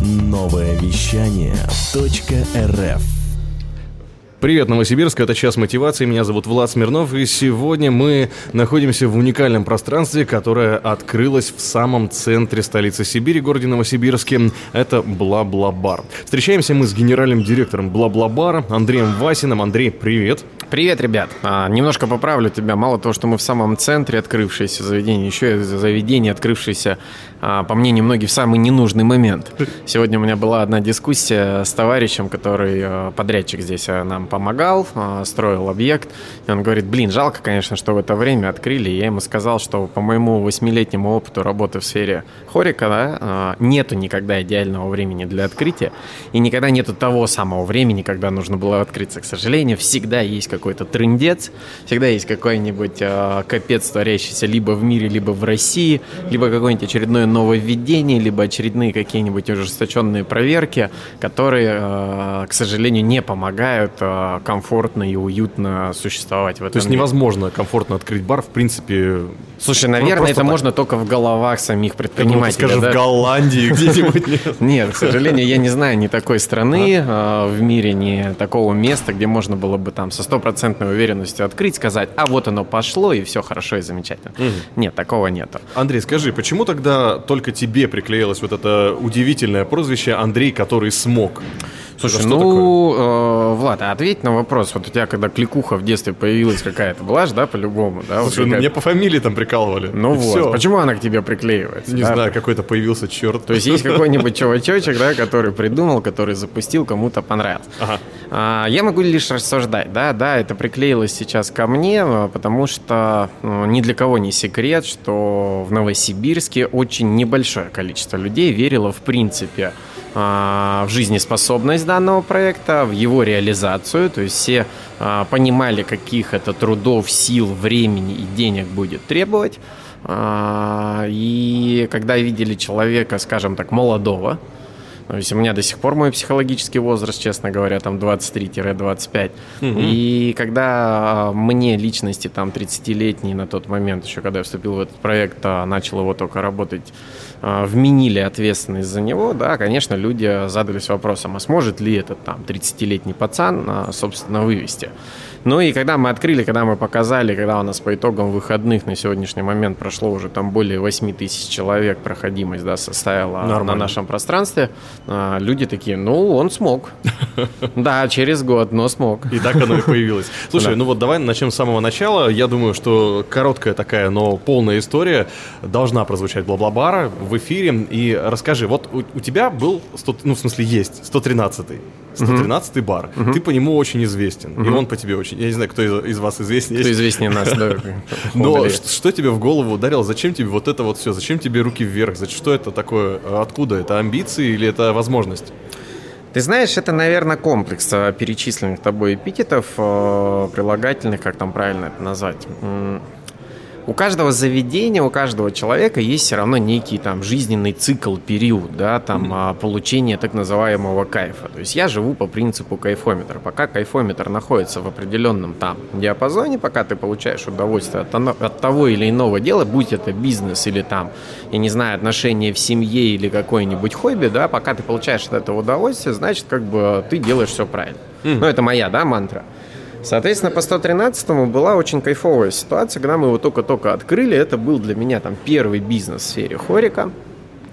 Новое вещание .рф Привет, Новосибирск, это «Час мотивации», меня зовут Влад Смирнов, и сегодня мы находимся в уникальном пространстве, которое открылось в самом центре столицы Сибири, городе Новосибирске. Это Бла-Бла-Бар. Встречаемся мы с генеральным директором Бла-Бла-Бара Андреем Васиным. Андрей, привет. Привет, ребят. А, немножко поправлю тебя. Мало того, что мы в самом центре открывшееся заведение, еще и заведение, открывшееся, по мнению многих, в самый ненужный момент. Сегодня у меня была одна дискуссия с товарищем, который а, подрядчик здесь а, нам помогал, а, строил объект. И он говорит, блин, жалко, конечно, что в это время открыли. Я ему сказал, что по моему восьмилетнему опыту работы в сфере хорика да, а, нету никогда идеального времени для открытия. И никогда нету того самого времени, когда нужно было открыться. К сожалению, всегда есть какой-то трендец, всегда есть какой-нибудь э, капец, творящийся либо в мире, либо в России, либо какое-нибудь очередное нововведение, либо очередные какие-нибудь ужесточенные проверки, которые, э, к сожалению, не помогают э, комфортно и уютно существовать в этом То есть мире. невозможно комфортно открыть бар, в принципе... Слушай, Ну, наверное, это так. можно только в головах самих предпринимателей. Скажи, да? в Голландии где-нибудь. нет? Нет, к сожалению, я не знаю ни такой страны э, в мире, ни такого места, где можно было бы там со стопроцентной уверенностью открыть, сказать, а вот оно пошло, и все хорошо и замечательно. Нет, такого нету. Андрей, скажи, почему тогда только тебе приклеилось вот это удивительное прозвище Андрей, который смог? Слушай, ну, э, Влад, а ответь на вопрос. Вот у тебя, когда кликуха в детстве появилась какая-то, была же, да, по-любому, да? вот Слушай, ну, меня по фамилии там прикалывали. Ну И вот, всё. почему она к тебе приклеивается? Не да? знаю, какой-то появился черт. То есть есть какой-нибудь чувачочек, да, который придумал, который запустил, кому-то понравился. Ага. А, Я могу лишь рассуждать, да, да, это приклеилось сейчас ко мне, а, потому что ну, ни для кого не секрет, что в Новосибирске очень небольшое количество людей верило в принципе в жизнеспособность данного проекта, в его реализацию, то есть все а, понимали, каких это трудов, сил, времени и денег будет требовать. А, И когда видели человека, скажем так, молодого, то есть у меня до сих пор мой психологический возраст, честно говоря, там 23-25. И когда а, мне личности там 30-летние на тот момент, еще когда я вступил в этот проект, а, начал его только работать, а, вменили ответственность за него, да, конечно, люди задались вопросом, а сможет ли этот там 30-летний пацан, а, собственно, вывести. Ну и когда мы открыли, когда мы показали, когда у нас по итогам выходных на сегодняшний момент прошло уже там более 8 тысяч человек, проходимость, да, составила на Нормально. нашем пространстве, а, люди такие, ну, он смог. Да, через год, но смог. И так оно и появилось. Слушай, ну вот давай начнем с самого начала. Я думаю, что короткая такая, но полная история должна прозвучать бла-бла-бара в эфире. И расскажи, вот у, у тебя был, 100, ну в смысле есть, 113-й. 113-й бар. Ты по нему очень известен. И он по тебе очень. Я не знаю, кто из, из вас известнее. Кто известнее нас, да. Но что тебе в голову ударило? Зачем тебе вот это вот все? Зачем тебе руки вверх? Что это такое? Откуда? Это амбиции или это возможность? Ты знаешь, это, наверное, комплекс э, перечисленных тобой эпитетов, э, прилагательных, как там правильно это назвать. У каждого заведения, у каждого человека есть все равно некий там жизненный цикл, период, да, там а, получения так называемого кайфа. То есть я живу по принципу кайфометра. Пока кайфометр находится в определенном там диапазоне, пока ты получаешь удовольствие от, от того или иного дела, будь это бизнес или там, я не знаю, отношения в семье или какое-нибудь хобби, да, пока ты получаешь от этого удовольствие, значит, как бы ты делаешь все правильно. Ну, это моя, да, мантра. Соответственно, по 113-му была очень кайфовая ситуация, когда мы его только-только открыли. Это был для меня там первый бизнес в сфере хорика.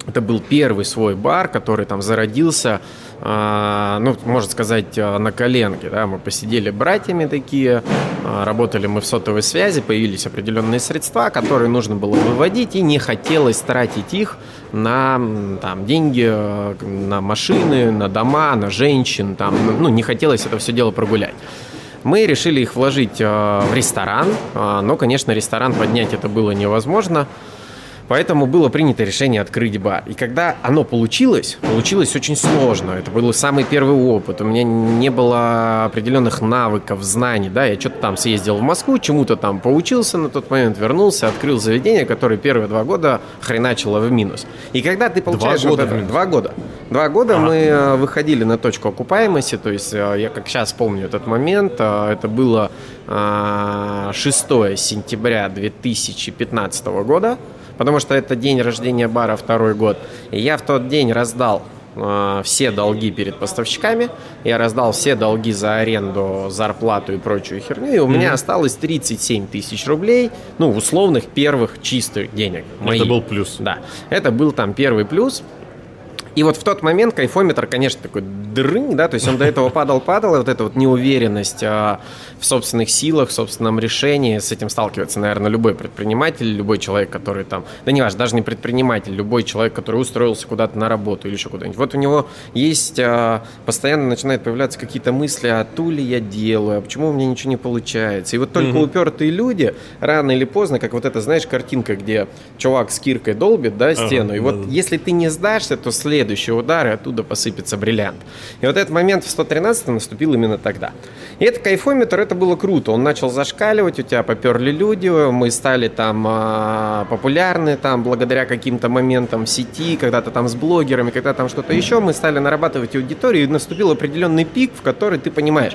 Это был первый свой бар, который там зародился, а, ну, можно сказать, а, на коленке. Да? Мы посидели братьями такие, а, работали мы в сотовой связи, появились определенные средства, которые нужно было выводить, и не хотелось тратить их на там, деньги, э, на машины, на дома, на женщин. Там, ну, не хотелось это все дело прогулять. Мы решили их вложить э, в ресторан, э, но, конечно, ресторан поднять это было невозможно. Поэтому было принято решение открыть бар. И когда оно получилось, получилось очень сложно. Это был самый первый опыт. У меня не было определенных навыков, знаний. Да? Я что-то там съездил в Москву, чему-то там поучился на тот момент, вернулся, открыл заведение, которое первые два года хреначило в минус. И когда ты получаешь... вот года это- в минус? Два года. Два года мы э, выходили на точку окупаемости, то есть э, я как сейчас помню этот момент, э, это было э, 6 сентября 2015 года, потому что это день рождения бара второй год, и я в тот день раздал э, все долги перед поставщиками, я раздал все долги за аренду, зарплату и прочую херню, и у mm-hmm. меня осталось 37 тысяч рублей, ну, условных первых чистых денег. Моих. Это был плюс. Да, это был там первый плюс. И вот в тот момент кайфометр, конечно, такой дрынь, да, то есть он до этого падал-падал, и вот эта вот неуверенность а, в собственных силах, в собственном решении, с этим сталкивается, наверное, любой предприниматель, любой человек, который там, да не важно, даже не предприниматель, любой человек, который устроился куда-то на работу или еще куда-нибудь. Вот у него есть, а, постоянно начинают появляться какие-то мысли, а ту ли я делаю, а почему у меня ничего не получается. И вот только угу. упертые люди, рано или поздно, как вот это, знаешь, картинка, где чувак с киркой долбит, да, стену, ага, и вот да. если ты не сдашься, то след следующий удар, и оттуда посыпется бриллиант. И вот этот момент в 113 наступил именно тогда. И этот кайфометр, это было круто. Он начал зашкаливать, у тебя поперли люди, мы стали там э, популярны, там, благодаря каким-то моментам в сети, когда-то там с блогерами, когда там что-то еще, мы стали нарабатывать аудиторию, и наступил определенный пик, в который ты понимаешь,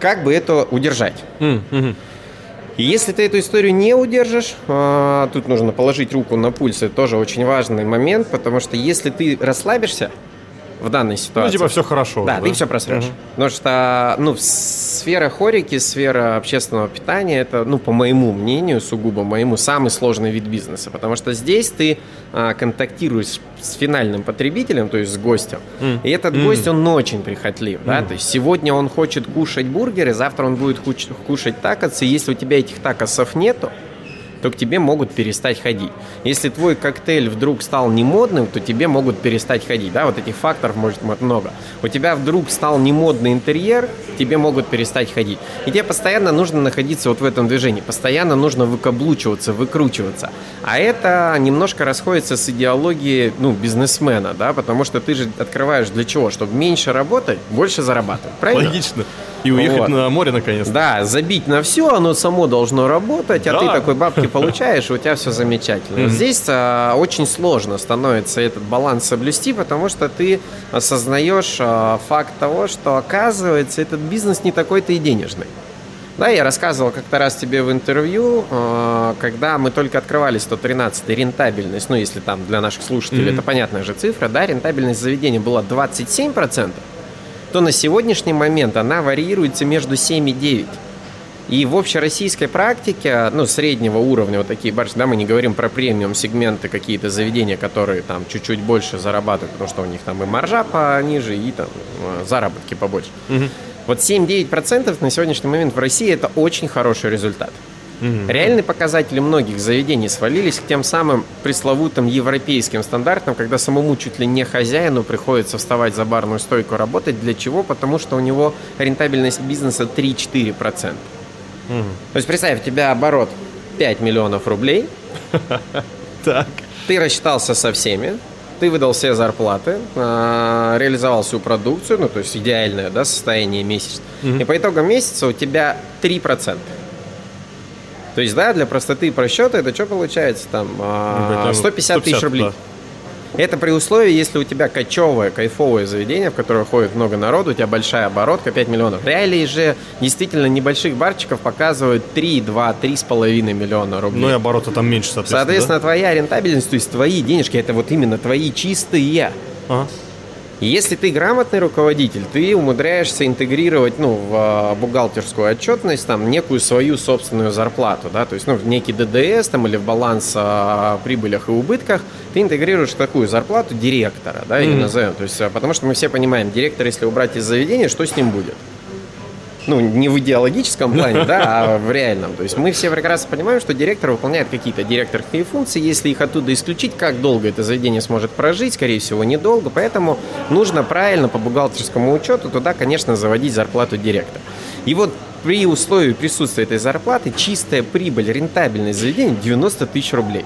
как бы это удержать. Mm-hmm. И если ты эту историю не удержишь, а, тут нужно положить руку на пульс, это тоже очень важный момент, потому что если ты расслабишься, в данной ситуации. Ну, типа все хорошо. Да, да? ты все просрешь. Угу. Потому что, ну, сфера хорики, сфера общественного питания, это, ну, по моему мнению, сугубо моему, самый сложный вид бизнеса. Потому что здесь ты а, контактируешь с финальным потребителем, то есть с гостем. Mm. И этот mm. гость, он очень прихотлив, mm. да, то есть сегодня он хочет кушать бургеры, завтра он будет кушать такосы. Если у тебя этих такосов нету, то к тебе могут перестать ходить. Если твой коктейль вдруг стал немодным, то тебе могут перестать ходить. Да, вот этих факторов может быть много. У тебя вдруг стал немодный интерьер, тебе могут перестать ходить. И тебе постоянно нужно находиться вот в этом движении. Постоянно нужно выкаблучиваться, выкручиваться. А это немножко расходится с идеологией ну, бизнесмена, да, потому что ты же открываешь для чего? Чтобы меньше работать, больше зарабатывать. Правильно? Логично. И уехать вот. на море наконец. -то. Да, забить на все, оно само должно работать, а да. ты такой бабки получаешь, и у тебя все замечательно. Mm-hmm. Здесь а, очень сложно становится этот баланс соблюсти, потому что ты осознаешь а, факт того, что оказывается этот бизнес не такой-то и денежный. Да, я рассказывал как-то раз тебе в интервью, э, когда мы только открывали 113 рентабельность, ну, если там для наших слушателей mm-hmm. это понятная же цифра, да, рентабельность заведения была 27%, то на сегодняшний момент она варьируется между 7 и 9. И в общероссийской практике, ну, среднего уровня, вот такие барышни, да, мы не говорим про премиум сегменты, какие-то заведения, которые там чуть-чуть больше зарабатывают, потому что у них там и маржа пониже, и там э, заработки побольше. Угу. Вот 7-9% на сегодняшний момент в России это очень хороший результат. Угу. Реальные показатели многих заведений свалились к тем самым пресловутым европейским стандартам, когда самому чуть ли не хозяину приходится вставать за барную стойку работать. Для чего? Потому что у него рентабельность бизнеса 3-4%. Угу. То есть представь, у тебя оборот 5 миллионов рублей. Так. Ты рассчитался со всеми, ты выдал все зарплаты, а, реализовал всю продукцию, ну, то есть идеальное да, состояние месяца. И по итогам месяца у тебя 3%. То есть, да, для простоты просчета это что получается там? 150 ну, тысяч рублей. Да. Это при условии, если у тебя кочевое, кайфовое заведение, в которое ходит много народу, у тебя большая оборотка, 5 миллионов. Реалии же действительно небольших барчиков показывают 3, 2, 3,5 миллиона рублей. Ну и обороты там меньше, соответственно. Соответственно, да? твоя рентабельность, то есть твои денежки, это вот именно твои чистые. Ага. Если ты грамотный руководитель, ты умудряешься интегрировать ну, в а, бухгалтерскую отчетность там, некую свою собственную зарплату, да, то есть ну, в некий ДДС там, или в баланс о прибылях и убытках, ты интегрируешь такую зарплату директора, да, mm-hmm. назовем. То есть, а, потому что мы все понимаем, директор, если убрать из заведения, что с ним будет? Ну, не в идеологическом плане, да, а в реальном. То есть мы все прекрасно понимаем, что директор выполняет какие-то директорские функции. Если их оттуда исключить, как долго это заведение сможет прожить? Скорее всего, недолго. Поэтому нужно правильно по бухгалтерскому учету туда, конечно, заводить зарплату директора. И вот при условии присутствия этой зарплаты чистая прибыль, рентабельность заведения 90 тысяч рублей.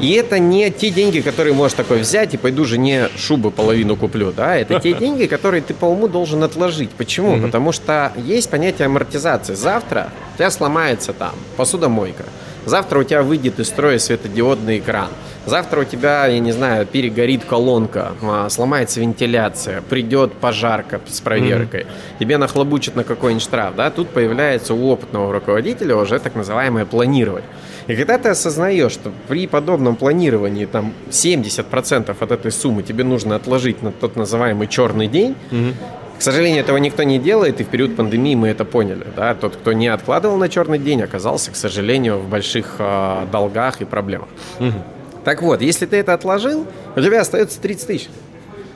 И это не те деньги, которые можешь такой взять и пойду же не шубы половину куплю, да, это те деньги, которые ты по уму должен отложить. Почему? Mm-hmm. Потому что есть понятие амортизации. Завтра у тебя сломается там посудомойка, завтра у тебя выйдет из строя светодиодный экран, Завтра у тебя, я не знаю, перегорит колонка, а, сломается вентиляция, придет пожарка с проверкой, mm-hmm. тебе нахлобучат на какой-нибудь штраф, да, тут появляется у опытного руководителя уже так называемое планирование. И когда ты осознаешь, что при подобном планировании там 70% от этой суммы тебе нужно отложить на тот называемый черный день, mm-hmm. К сожалению, этого никто не делает, и в период пандемии мы это поняли. Да? Тот, кто не откладывал на черный день, оказался, к сожалению, в больших э, долгах и проблемах. Угу. Так вот, если ты это отложил, у тебя остается 30 тысяч.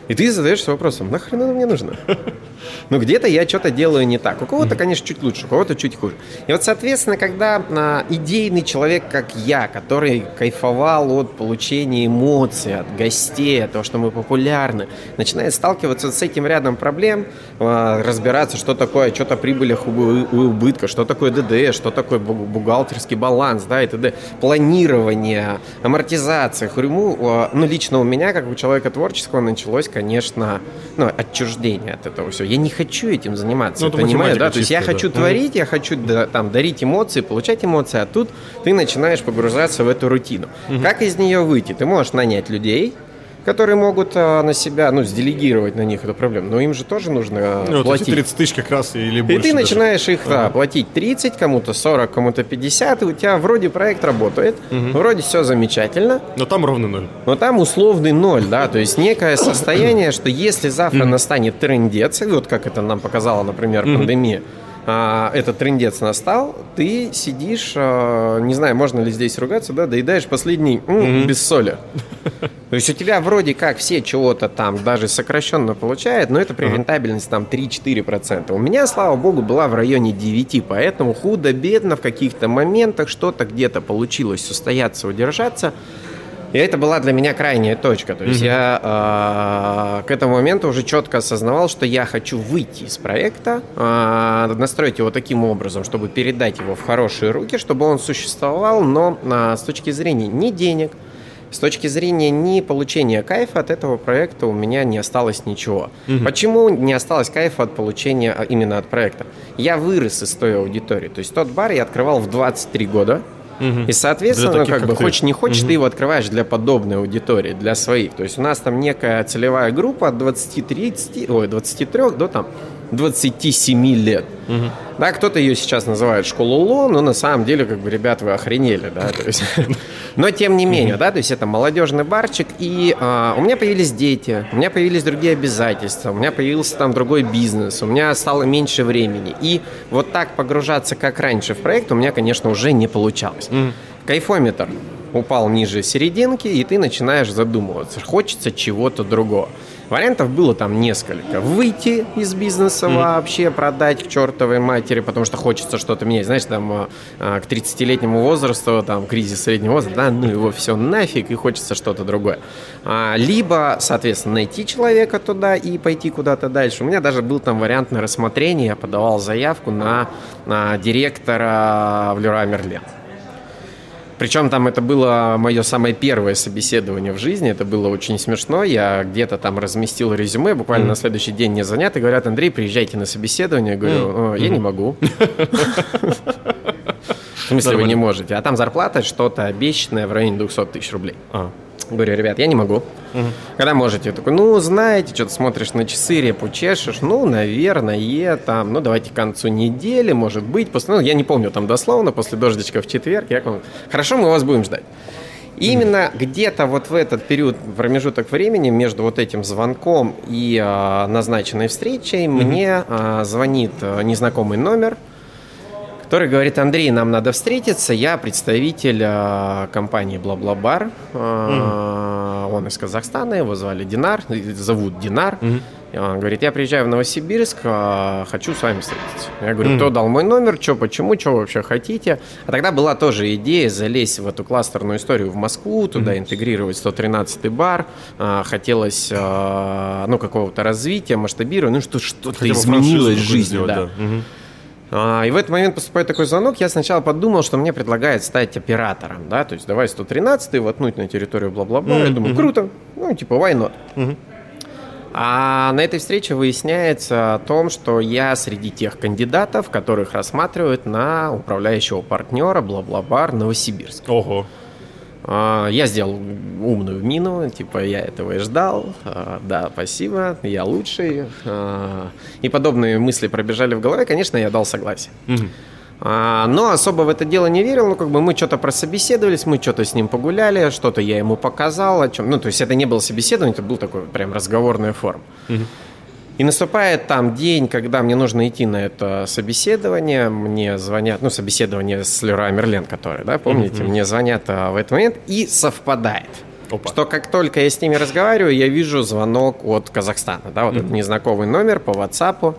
И ты задаешься вопросом, нахрен оно мне нужно? Ну, где-то я что-то делаю не так. У кого-то, конечно, чуть лучше, у кого-то чуть хуже. И вот, соответственно, когда а, идейный человек, как я, который кайфовал от получения эмоций, от гостей, от того, что мы популярны, начинает сталкиваться с этим рядом проблем, а, разбираться, что такое отчет о прибылях у убытка, что такое ДД, что такое бухгалтерский баланс, да, и т.д. Планирование, амортизация, хурьму, а, ну, лично у меня, как у человека творческого, началось, конечно, ну, отчуждение от этого всего. Я не хочу этим заниматься, ну, понимаешь, да? То есть я да. хочу творить, я хочу да, там дарить эмоции, получать эмоции, а тут ты начинаешь погружаться в эту рутину. Угу. Как из нее выйти? Ты можешь нанять людей, которые могут а, на себя, ну, сделегировать на них эту проблему. Но им же тоже нужно а, ну, платить. Вот 30 тысяч как раз или больше. И ты даже. начинаешь их ага. да, платить 30, кому-то 40, кому-то 50, и у тебя вроде проект работает, угу. вроде все замечательно. Но там ровный ноль. Но там условный ноль, да, то есть некое состояние, что если завтра настанет трендец, вот как это нам показала, например, пандемия, а, этот трендец настал, ты сидишь, а, не знаю, можно ли здесь ругаться, да, доедаешь последний м, mm-hmm. без соли. То есть у тебя вроде как все чего-то там даже сокращенно получают, но это при рентабельности там 3-4%. У меня, слава богу, была в районе 9, поэтому худо-бедно в каких-то моментах что-то где-то получилось устояться, удержаться. И это была для меня крайняя точка. То есть mm-hmm. я э, к этому моменту уже четко осознавал, что я хочу выйти из проекта, э, настроить его таким образом, чтобы передать его в хорошие руки, чтобы он существовал, но э, с точки зрения не денег, с точки зрения не получения кайфа от этого проекта у меня не осталось ничего. Угу. Почему не осталось кайфа от получения именно от проекта? Я вырос из той аудитории. То есть тот бар я открывал в 23 года. Угу. И, соответственно, как, как бы, ты. хочешь не хочешь, угу. ты его открываешь для подобной аудитории, для своих. То есть у нас там некая целевая группа от 20-30, ой, 23 до там 27 лет. Угу. Да, кто-то ее сейчас называет школу Ло, но на самом деле, как бы, ребят, вы охренели, да, то есть, но тем не менее, да, то есть это молодежный барчик, и а, у меня появились дети, у меня появились другие обязательства, у меня появился там другой бизнес, у меня стало меньше времени, и вот так погружаться, как раньше в проект, у меня, конечно, уже не получалось. Кайфометр упал ниже серединки, и ты начинаешь задумываться, хочется чего-то другого. Вариантов было там несколько. Выйти из бизнеса mm. вообще, продать к чертовой матери, потому что хочется что-то менять. Знаешь, там а, а, к 30-летнему возрасту, там кризис среднего возраста, да, ну его все нафиг, и хочется что-то другое. А, либо, соответственно, найти человека туда и пойти куда-то дальше. У меня даже был там вариант на рассмотрение, я подавал заявку на, на директора в Леруа Мерлен. Причем там это было мое самое первое собеседование в жизни. Это было очень смешно. Я где-то там разместил резюме, буквально mm. на следующий день не занят, и говорят, Андрей, приезжайте на собеседование. Я говорю, mm. я mm. не могу. В смысле, вы не можете. А там зарплата что-то обещанное в районе 200 тысяч рублей. А. Говорю, ребят, я не могу. Угу. Когда можете? Я такой, ну, знаете, что-то смотришь на часы, репу чешешь. Ну, наверное, там, ну, давайте к концу недели, может быть. После, ну, я не помню там дословно, после дождичка в четверг. Я говорю, хорошо, мы вас будем ждать. именно mm где-то вот в этот период, промежуток времени между вот этим звонком и э, назначенной встречей mm мне э, звонит э, незнакомый номер – который говорит, Андрей, нам надо встретиться, я представитель э, компании Бла-Бла-Бар, э, mm. он из Казахстана, его звали Динар, зовут Динар, mm. И он говорит, я приезжаю в Новосибирск, э, хочу с вами встретиться. Я говорю, кто дал мой номер, что, почему, что вообще хотите. А тогда была тоже идея залезть в эту кластерную историю в Москву, туда mm интегрировать 113-й бар. Э, хотелось, э, ну, какого-то развития, масштабирования, ну, что что-то изменилось в жизни. Сделать, да. Да. Mm-hmm. А, и в этот момент поступает такой звонок, я сначала подумал, что мне предлагают стать оператором, да, то есть давай 113 воткнуть на территорию бла-бла-бла. Mm-hmm. Я думаю, круто, ну, типа, why not? Mm-hmm. А на этой встрече выясняется о том, что я среди тех кандидатов, которых рассматривают на управляющего партнера бла-бла-бар Новосибирск. Ого. А, Я сделал умную мину, типа я этого и ждал. А, Да, спасибо, я лучший. А, И подобные мысли пробежали в голове, конечно, я дал согласие. А, Но особо в это дело не верил, ну как бы мы что-то прособеседовались, мы что-то с ним погуляли, что-то я ему показал, о чем, ну то есть это не было собеседование, это был такой прям разговорная форма. И наступает там день, когда мне нужно идти на это собеседование, мне звонят, ну собеседование с Леруа Мерлен, который, да, помните, мне звонят а, в этот момент и совпадает. Опа. Что как только я с ними разговариваю, я вижу звонок от Казахстана, да, вот этот незнакомый номер по WhatsApp.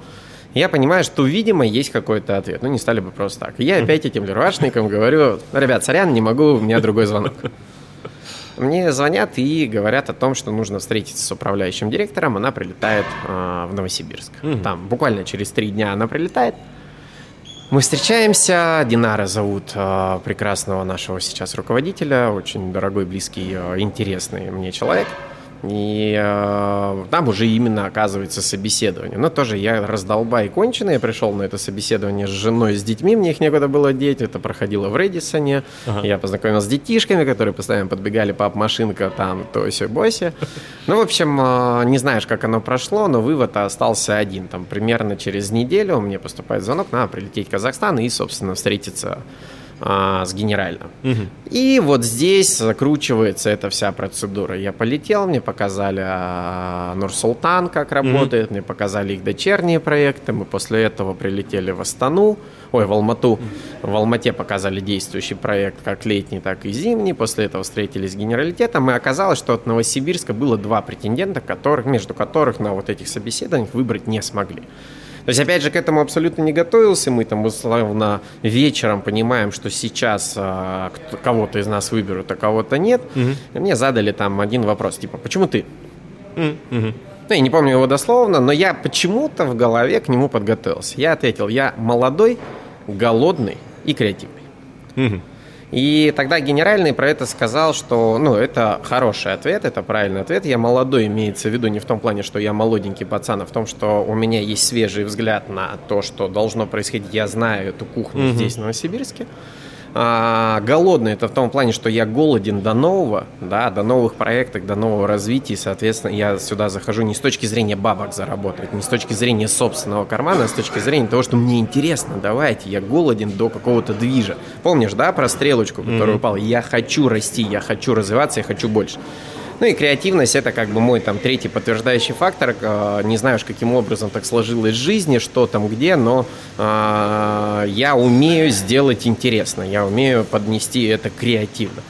Я понимаю, что, видимо, есть какой-то ответ. Ну, не стали бы просто так. И я опять этим леруашникам говорю, ребят, сорян, не могу, у меня другой звонок. Мне звонят и говорят о том, что нужно встретиться с управляющим директором. Она прилетает а, в Новосибирск. Там буквально через три дня она прилетает. Мы встречаемся. Динара зовут а, прекрасного нашего сейчас руководителя. Очень дорогой, близкий, а, интересный мне человек. И э, там уже именно оказывается собеседование. Но тоже я раздолбай конченый. Я пришел на это собеседование с женой, с детьми. Мне их некуда было деть. Это проходило в Редисоне. Я познакомился с детишками, которые постоянно подбегали, пап, машинка, там, тоси, боси. Ну, в общем, э, не знаешь, как оно прошло, но вывод остался один. Там примерно через неделю мне поступает звонок, надо прилететь в Казахстан и, собственно, встретиться а, с генеральным. И вот здесь закручивается эта вся процедура. Я полетел, мне показали а, Нур-Султан, как работает, мне показали их дочерние проекты. Мы после этого прилетели в Астану, ой, в Алмату. В Алмате показали действующий проект, как летний, так и зимний. После этого встретились с генералитетом, и оказалось, что от Новосибирска было два претендента, которых, между которых на вот этих собеседованиях выбрать не смогли. То есть, опять же, к этому абсолютно не готовился. Мы там, условно, вечером понимаем, что сейчас а, кого-то из нас выберут, а кого-то нет. И мне задали там один вопрос, типа, почему ты? Ну, я не помню его дословно, но я почему-то в голове к нему подготовился. Я ответил, я молодой, голодный и креативный. И тогда генеральный про это сказал, что, ну, это хороший ответ, это правильный ответ. Я молодой, имеется в виду не в том плане, что я молоденький пацан, а в том, что у меня есть свежий взгляд на то, что должно происходить. Я знаю эту кухню здесь, в Новосибирске. А, голодный это в том плане, что я голоден до нового, да, до новых проектов, до нового развития, и, соответственно, я сюда захожу не с точки зрения бабок заработать, не с точки зрения собственного кармана, а с точки зрения того, что мне интересно, давайте, я голоден до какого-то движа. Помнишь, да, про стрелочку, которая упала? Я хочу расти, я хочу развиваться, я хочу больше. Ну и креативность это как бы мой там третий подтверждающий фактор. Э, Не знаю, уж каким образом так сложилось в жизни, что там где, но э, я умею сделать интересно, я умею поднести это креативно.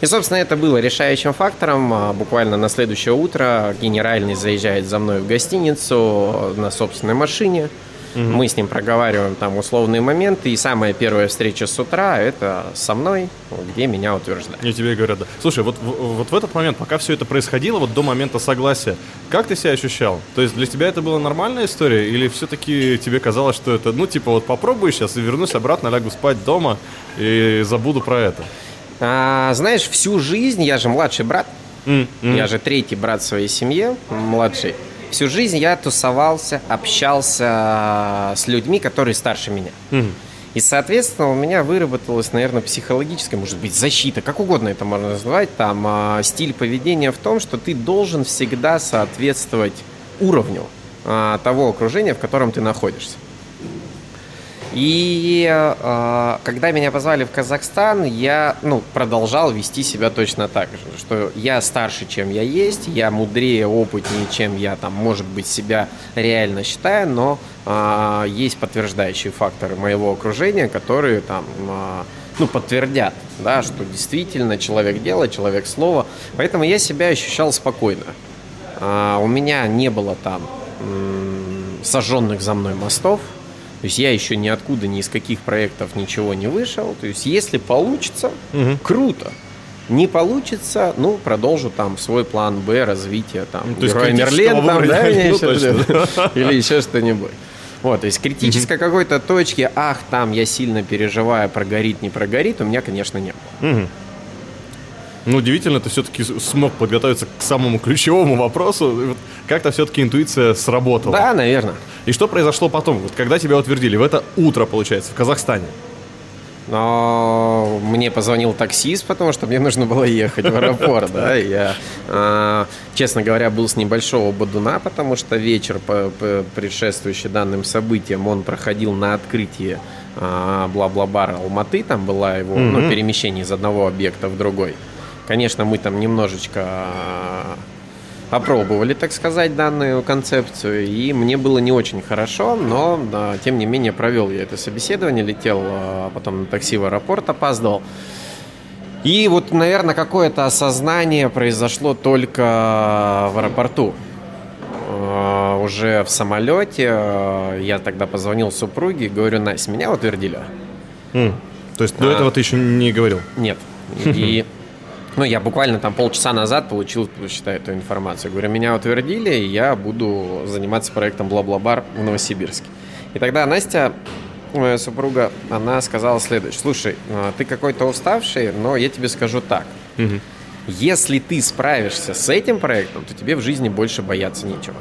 И, собственно, это было решающим фактором. А, Буквально на следующее утро генеральный заезжает за мной в гостиницу на собственной машине. Мы с ним проговариваем там условные моменты. И самая первая встреча с утра это со мной, где меня утверждают. И тебе говорят, да. Слушай, вот, вот в этот момент, пока все это происходило, вот до момента согласия, как ты себя ощущал? То есть для тебя это была нормальная история? Или все-таки тебе казалось, что это, ну, типа, вот попробую сейчас и вернусь обратно, лягу спать дома и забуду про это? А, знаешь, всю жизнь я же младший брат. М. Я же третий брат в своей семье, младший. Всю жизнь я тусовался, общался с людьми, которые старше меня. И, соответственно, у меня выработалась, наверное, психологическая, может быть, защита, как угодно это можно назвать, там, а, стиль поведения в том, что ты должен всегда соответствовать уровню а, того окружения, в котором ты находишься. И э, когда меня позвали в Казахстан, я ну, продолжал вести себя точно так же. Что я старше, чем я есть, я мудрее, опытнее, чем я там, может быть, себя реально считаю, но э, есть подтверждающие факторы моего окружения, которые там э, ну, подтвердят, да, что действительно человек дело, человек слово. Поэтому я себя ощущал спокойно. А, у меня не было там м, сожженных за мной мостов. То есть я еще ниоткуда, ни из каких проектов ничего не вышел. То есть если получится, круто. Не получится, ну, продолжу там свой план Б, развития там. Ну, то есть Мерлен, там, да, еще точно. Или еще что-нибудь. Вот, то есть критической какой-то точки, ах, там я сильно переживаю, прогорит, не прогорит, у меня, конечно, не было. Ну, удивительно, ты все-таки смог подготовиться к самому ключевому вопросу. Как-то все-таки интуиция сработала. Да, наверное. И что произошло потом, вот когда тебя утвердили? В это утро, получается, в Казахстане. Но мне позвонил таксист, потому что мне нужно было ехать в аэропорт. Да? Я, э, честно говоря, был с небольшого бодуна, потому что вечер, предшествующий данным событиям, он проходил на открытии э, бла-бла-бара Алматы. Там была его ну, перемещение из одного объекта в другой. Конечно, мы там немножечко опробовали, так сказать, данную концепцию, и мне было не очень хорошо, но, да, тем не менее, провел я это собеседование, летел а, потом на такси в аэропорт, опаздывал. И вот, наверное, какое-то осознание произошло только в аэропорту. А, уже в самолете а, я тогда позвонил супруге и говорю, Настя, меня утвердили. Mm. То есть до а, этого ты еще не говорил? Нет. И ну, я буквально там полчаса назад получил, считай, эту информацию. Говорю, меня утвердили, и я буду заниматься проектом Бла-Бла-Бар в Новосибирске. И тогда Настя, моя супруга, она сказала следующее. Слушай, а, ты какой-то уставший, но я тебе скажу так. Угу. Если ты справишься с этим проектом, то тебе в жизни больше бояться нечего.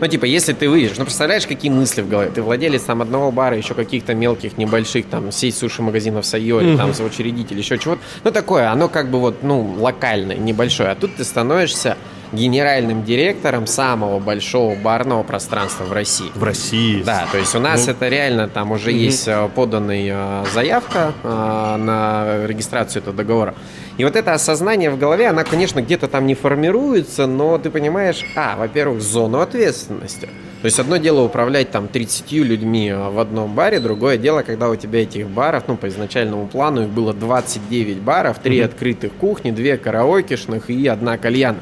Ну, типа, если ты выйдешь, ну, представляешь, какие мысли в голове? Ты владелец там одного бара, еще каких-то мелких, небольших, там, сеть суши-магазинов Сайори, mm-hmm. там, соучредитель, еще чего-то. Ну, такое, оно как бы вот, ну, локальное, небольшое. А тут ты становишься генеральным директором самого большого барного пространства в России. В России. Да, то есть у нас ну, это реально там уже угу. есть э, поданная э, заявка э, на регистрацию этого договора. И вот это осознание в голове, она, конечно, где-то там не формируется, но ты понимаешь, а, во-первых, зону ответственности. То есть одно дело управлять там 30 людьми в одном баре, другое дело, когда у тебя этих баров, ну, по изначальному плану их было 29 баров, 3 mm открытых кухни, 2 караокешных и одна кальяна.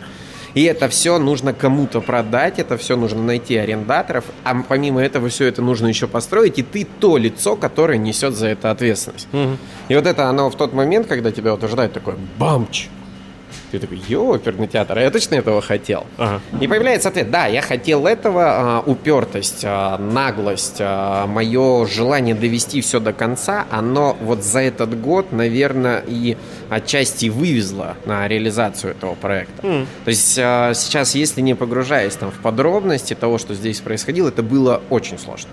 И это все нужно кому-то продать, это все нужно найти арендаторов, а помимо этого все это нужно еще построить, и ты то лицо, которое несет за это ответственность. Угу. И вот это оно в тот момент, когда тебя вот ожидает такое бамч, ты такой, йо, оперный театр, а я точно этого хотел. Ага. И появляется ответ, да, я хотел этого, а, упертость, а, наглость, а, мое желание довести все до конца, оно вот за этот год, наверное, и отчасти вывезло на реализацию этого проекта. Mm. То есть сейчас, если не погружаясь там в подробности того, что здесь происходило, это было очень сложно.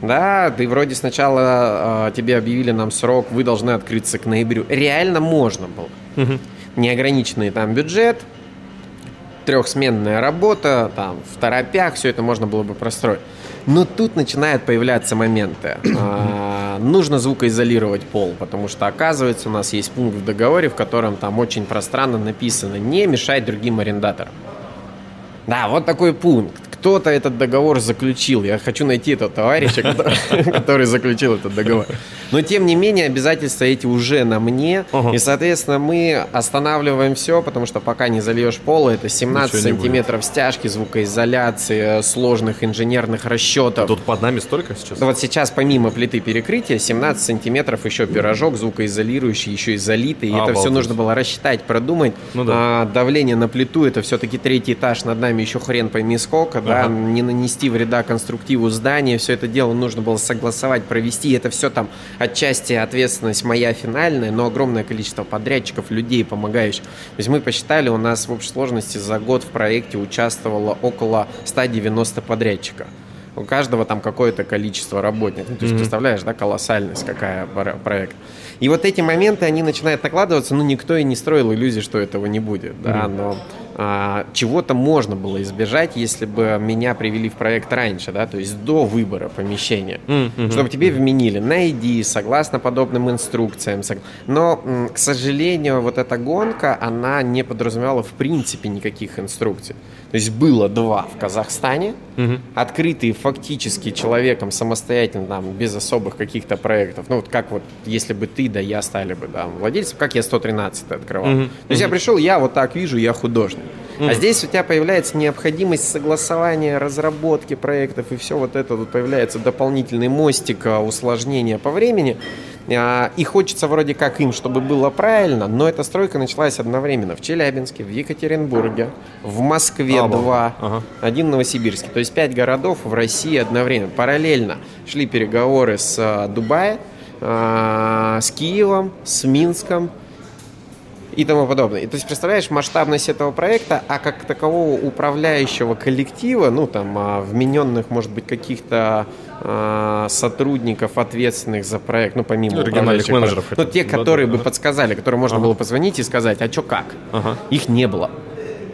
Да, ты вроде сначала э, тебе объявили нам срок, вы должны открыться к ноябрю. Реально можно было. Угу неограниченный там бюджет, трехсменная работа, там, в торопях, все это можно было бы простроить. Но тут начинают появляться моменты. А, нужно звукоизолировать пол, потому что, оказывается, у нас есть пункт в договоре, в котором там очень пространно написано «не мешать другим арендаторам». Да, вот такой пункт кто-то этот договор заключил. Я хочу найти этого товарища, который заключил этот договор. Но тем не менее обязательства эти уже на мне. И, соответственно, мы останавливаем все, потому что пока не зальешь пол, это 17 сантиметров стяжки, звукоизоляции, сложных инженерных расчетов. Тут под нами столько сейчас? Вот сейчас помимо плиты перекрытия 17 сантиметров еще пирожок звукоизолирующий, еще и залитый. И это все нужно было рассчитать, продумать. Ну, а, давление на плиту, это все-таки третий этаж, над нами еще хрен пойми сколько. Да? да, не нанести вреда конструктиву здания, все это дело нужно было согласовать, провести, это все там отчасти ответственность моя финальная, но огромное количество подрядчиков, людей, помогающих. То есть мы посчитали, у нас в общей сложности за год в проекте участвовало около 190 подрядчиков у каждого там какое-то количество работников. Ну, то есть, mm-hmm. представляешь, да, колоссальность какая проект. И вот эти моменты, они начинают накладываться, ну, никто и не строил иллюзии, что этого не будет, да, но чего-то можно было избежать, если бы меня привели в проект раньше, да, то есть до выбора помещения, mm-hmm. чтобы тебе вменили, найди, согласно подобным инструкциям. Но, к сожалению, вот эта гонка, она не подразумевала в принципе никаких инструкций. То есть было два в Казахстане, угу. открытые фактически человеком самостоятельно, там, без особых каких-то проектов. Ну, вот как вот, если бы ты, да я стали бы, да, владельцем, как я 113 открывал. Угу. То есть угу. я пришел, я вот так вижу, я художник. Mm. А здесь у тебя появляется необходимость согласования, разработки проектов, и все вот это, тут появляется дополнительный мостик а, усложнения по времени. А, и хочется вроде как им, чтобы было правильно, но эта стройка началась одновременно в Челябинске, в Екатеринбурге, в Москве а, два, ага. один в Новосибирске. То есть пять городов в России одновременно. Параллельно шли переговоры с а, Дубаем, с Киевом, с Минском, и тому подобное. И, то есть, представляешь, масштабность этого проекта, а как такового управляющего коллектива, ну, там, а, вмененных, может быть, каких-то а, сотрудников, ответственных за проект, ну, помимо Ну, региональных менеджеров Ну, те, да, которые да, бы ага. подсказали, которым можно Ага. было позвонить и сказать, а что как? Ага. Их не было.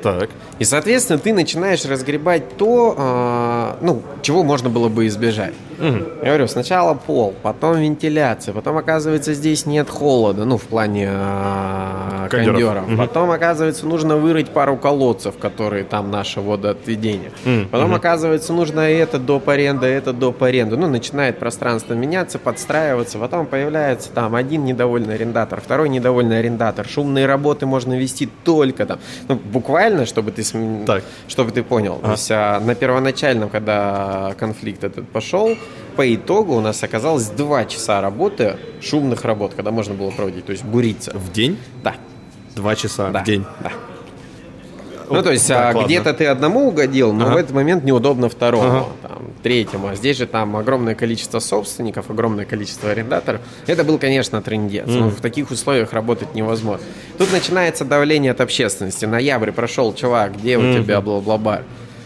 Так. И, соответственно, ты начинаешь разгребать то, а, ну, чего можно было бы избежать. Я говорю, сначала пол, потом вентиляция, потом, оказывается, здесь нет холода, ну, в плане а, Кондеров. кондеров. Мгм. Потом, оказывается, нужно вырыть пару колодцев, которые там наше водоотведение. Мгм. Потом, Мгм. оказывается, нужно это доп. аренда, это доп. аренда. Ну, начинает пространство меняться, подстраиваться. Потом появляется там один недовольный арендатор, второй недовольный арендатор. Шумные работы можно вести только там. Ну, буквально, чтобы ты, см- Так. чтобы ты понял. То Ага. есть а, на первоначальном, когда конфликт этот пошел, по итогу у нас оказалось два часа работы, шумных работ, когда можно было проводить, то есть буриться. В день? Да. Два часа Да. в день. Да. Ну, то есть, Так, а, где-то ты одному угодил, но Ага. в этот момент неудобно второму, Ага. там, третьему. А здесь же там огромное количество собственников, огромное количество арендаторов. Это был, конечно, трендец. Но в таких условиях работать невозможно. Тут начинается давление от общественности. Ноябрь прошел, чувак, где у тебя бла-бла-бла?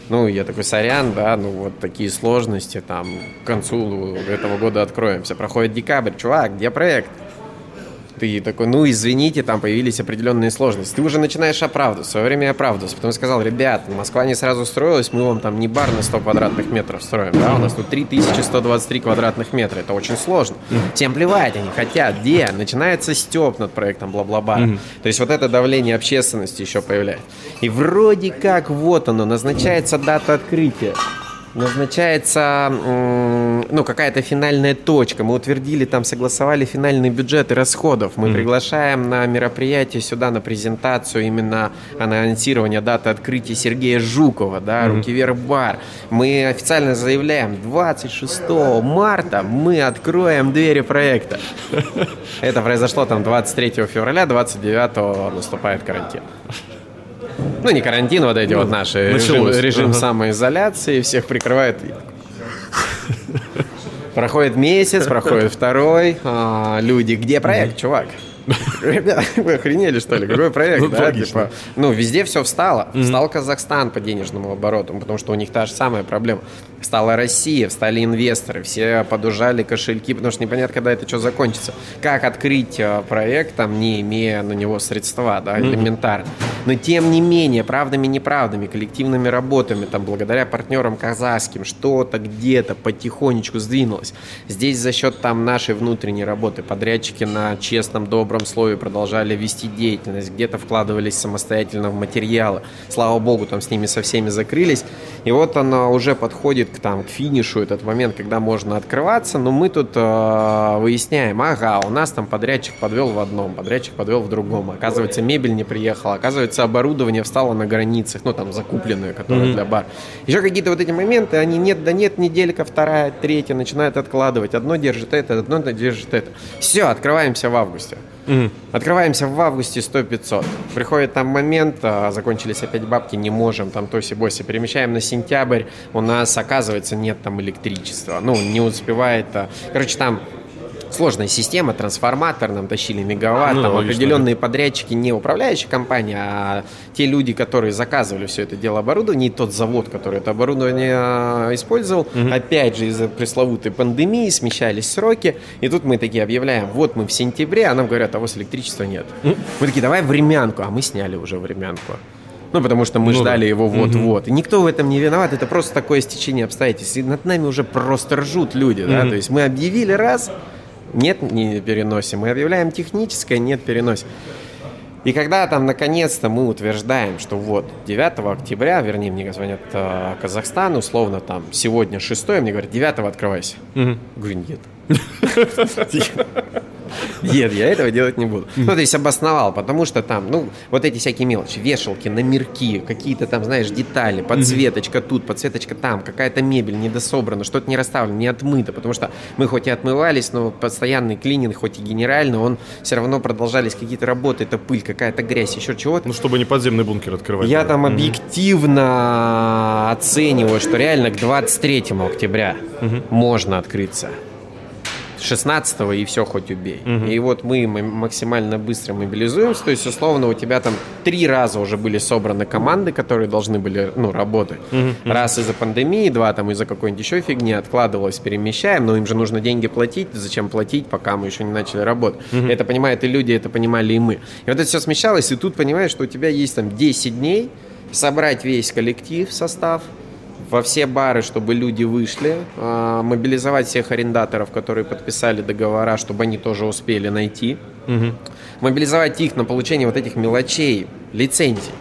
Ну, я такой, сорян, да, ну вот такие сложности, там, к концу этого года откроемся. Проходит декабрь, чувак, где проект? Ты такой, ну извините, там появились определенные сложности. Ты уже начинаешь оправдываться. В свое время я оправдывался. Потом сказал, ребят, Москва не сразу строилась, мы вам там не бар на 100 квадратных метров строим, да, у нас тут 3123 квадратных метра, это очень сложно. Всем плевать, они хотят, где? Начинается степ над проектом бла-бла-бар. То есть вот это давление общественности еще появляется. И вроде как вот оно, назначается дата открытия назначается ну, какая-то финальная точка. Мы утвердили там, согласовали финальный бюджет и расходов. Мы приглашаем на мероприятие сюда, на презентацию именно анонсирование даты открытия Сергея Жукова, да, «Руки вверх бар». Мы официально заявляем, 26 марта мы откроем двери проекта. Это произошло там 23 февраля, 29 наступает карантин. Ну, не карантин, вот эти вот наши режим, началось. режим Ага. самоизоляции, всех прикрывает. Проходит месяц, проходит второй. а, люди, где проект, чувак? Ребята, вы охренели, что ли? Какой проект, Ну, да? Типа, ну, везде все встало. Встал Казахстан по денежному обороту, потому что у них та же самая проблема. Встала Россия, встали инвесторы, все подужали кошельки, потому что непонятно, когда это что закончится. Как открыть э, проект, там, не имея на него средства, да, элементарно. Но тем не менее, правдами неправдами, коллективными работами, там, благодаря партнерам казахским, что-то где-то потихонечку сдвинулось. Здесь за счет там нашей внутренней работы подрядчики на честном, добром слове продолжали вести деятельность, где-то вкладывались самостоятельно в материалы. Слава богу, там с ними со всеми закрылись. И вот она уже подходит к, там, к финишу, этот момент, когда можно открываться, но мы тут э, выясняем, ага, у нас там подрядчик подвел в одном, подрядчик подвел в другом. Оказывается, мебель не приехала, оказывается, оборудование встало на границах, ну, там, закупленное, которое для бар. Еще какие-то вот эти моменты, они нет, да нет, неделька, вторая, третья, начинают откладывать. Одно держит это, одно держит это. Все, открываемся в августе. Открываемся в августе 100-500. Приходит там момент, а, закончились опять бабки, не можем, там тоси-боси. Перемещаем на сентябрь, у нас, оказывается, нет там электричества. Ну, не успевает. а. Короче, там сложная система, трансформатор нам тащили мегаватт, Ну да, там логично, определенные подрядчики, не управляющая компания, а те люди, которые заказывали все это дело оборудование, и тот завод, который это оборудование а, использовал, опять же из-за пресловутой пандемии смещались сроки, и тут мы такие объявляем, вот мы в сентябре, а нам говорят, а у вас электричества нет. Мы такие, давай времянку, а мы сняли уже времянку. Ну, потому что мы Ну ждали да. его вот-вот. И никто в этом не виноват, это просто такое стечение обстоятельств. И над нами уже просто ржут люди, да, то есть мы объявили раз, нет, не переносим. Мы объявляем техническое, нет, переносим. И когда там наконец-то мы утверждаем, что вот 9 октября, вернее, мне звонят э, Казахстан, условно там сегодня 6, мне говорят, 9 открывайся. Говорю, нет. Нет, я этого делать не буду. Ну, то есть обосновал, потому что там, ну, вот эти всякие мелочи, вешалки, номерки, какие-то там, знаешь, детали, подсветочка тут, подсветочка там, какая-то мебель недособрана, что-то не расставлено, не отмыто, потому что мы хоть и отмывались, но постоянный клининг, хоть и генеральный, он все равно продолжались какие-то работы, это пыль, какая-то грязь, еще чего-то. Ну, чтобы не подземный бункер открывать. Я там объективно оцениваю, что реально к 23 октября можно открыться. 16 и все хоть убей. Угу. И вот мы максимально быстро мобилизуемся, то есть условно у тебя там три раза уже были собраны команды, которые должны были ну, работать. Угу. Раз из-за пандемии, два там из-за какой-нибудь еще фигни откладывалось, перемещаем, но им же нужно деньги платить, зачем платить, пока мы еще не начали работать. Угу. Это понимают и люди, это понимали и мы. И вот это все смещалось, и тут понимаешь, что у тебя есть там 10 дней, собрать весь коллектив, состав, во все бары, чтобы люди вышли, а, мобилизовать всех арендаторов, которые подписали договора, чтобы они тоже успели найти, угу. мобилизовать их на получение вот этих мелочей, лицензий,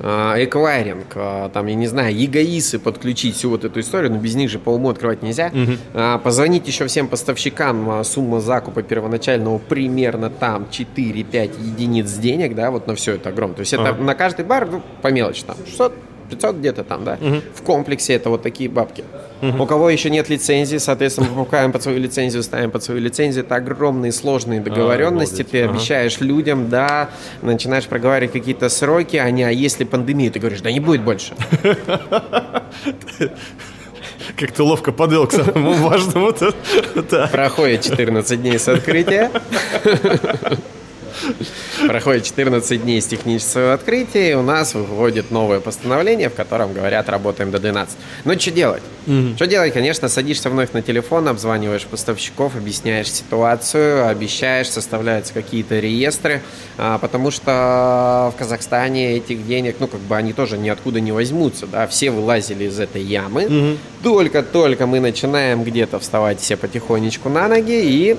а, эквайринг, а, там, я не знаю, ЕГАИСы подключить, всю вот эту историю, но без них же по уму открывать нельзя. Угу. Позвонить еще всем поставщикам, сумма закупа первоначального примерно там 4-5 единиц денег, да, вот на все это огромное. То есть это на каждый бар, ну, по мелочи, там, 600 500 где-то там, да, угу. в комплексе это вот такие бабки. Угу. У кого еще нет лицензии, соответственно, мы покупаем под свою лицензию, ставим под свою лицензию. Это огромные сложные договоренности. А, ты ага. обещаешь людям, да, начинаешь проговаривать какие-то сроки, они, а если пандемия, ты говоришь, да не будет больше. Как ты ловко подвел к самому важному. Проходит 14 дней с открытия. Проходит 14 дней с технического открытия, и у нас выходит новое постановление, в котором говорят, работаем до 12. Ну, что делать? Mm-hmm. Что делать? Конечно, садишься вновь на телефон, обзваниваешь поставщиков, объясняешь ситуацию, обещаешь, составляются какие-то реестры, а, потому что в Казахстане этих денег, ну, как бы они тоже ниоткуда не возьмутся, да, все вылазили из этой ямы. Mm-hmm. Только-только мы начинаем где-то вставать все потихонечку на ноги, и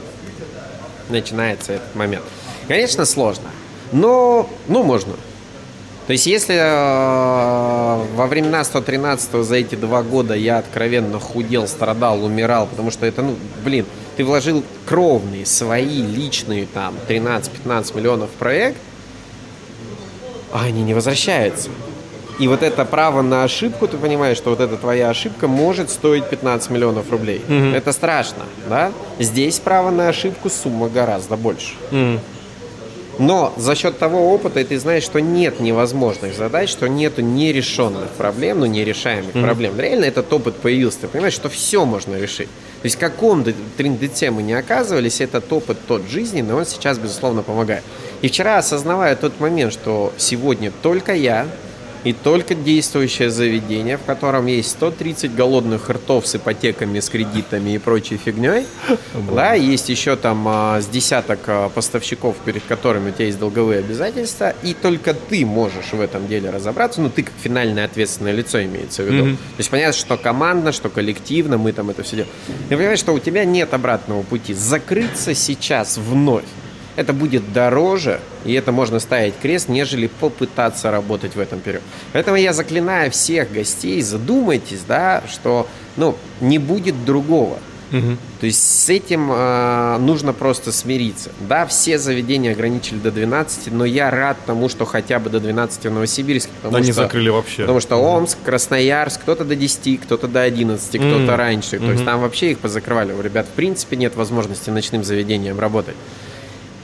начинается этот момент. Конечно, сложно, но, ну, можно. То есть, если э, во времена 113 за эти два года я откровенно худел, страдал, умирал, потому что это, ну, блин, ты вложил кровные, свои, личные, там, 13-15 миллионов в проект, а они не возвращаются. И вот это право на ошибку, ты понимаешь, что вот эта твоя ошибка может стоить 15 миллионов рублей. Mm-hmm. Это страшно, да? Здесь право на ошибку сумма гораздо больше. Mm-hmm. Но за счет того опыта ты знаешь, что нет невозможных задач, что нету нерешенных проблем, ну, нерешаемых mm-hmm. проблем. Реально этот опыт появился. Ты понимаешь, что все можно решить. То есть в каком трендете мы не оказывались, этот опыт тот жизненный, он сейчас, безусловно, помогает. И вчера, осознавая тот момент, что сегодня только я, и только действующее заведение, в котором есть 130 голодных ртов с ипотеками, с кредитами и прочей фигней. Да, есть еще там а, с десяток а, поставщиков, перед которыми у тебя есть долговые обязательства, и только ты можешь в этом деле разобраться, ну ты как финальное ответственное лицо имеется в виду. Mm-hmm. То есть понятно, что командно, что коллективно, мы там это все делаем. Ты понимаешь, что у тебя нет обратного пути. Закрыться сейчас вновь это будет дороже, и это можно ставить крест, нежели попытаться работать в этом период. Поэтому я заклинаю всех гостей, задумайтесь, да, что ну, не будет другого. Угу. То есть с этим э, нужно просто смириться. Да, все заведения ограничили до 12, но я рад тому, что хотя бы до 12 в Новосибирске. Потому да что, не закрыли вообще. Потому что Омск, Красноярск, кто-то до 10, кто-то до 11, кто-то раньше. Mm-hmm. То есть там вообще их позакрывали. У ребят в принципе нет возможности ночным заведением работать.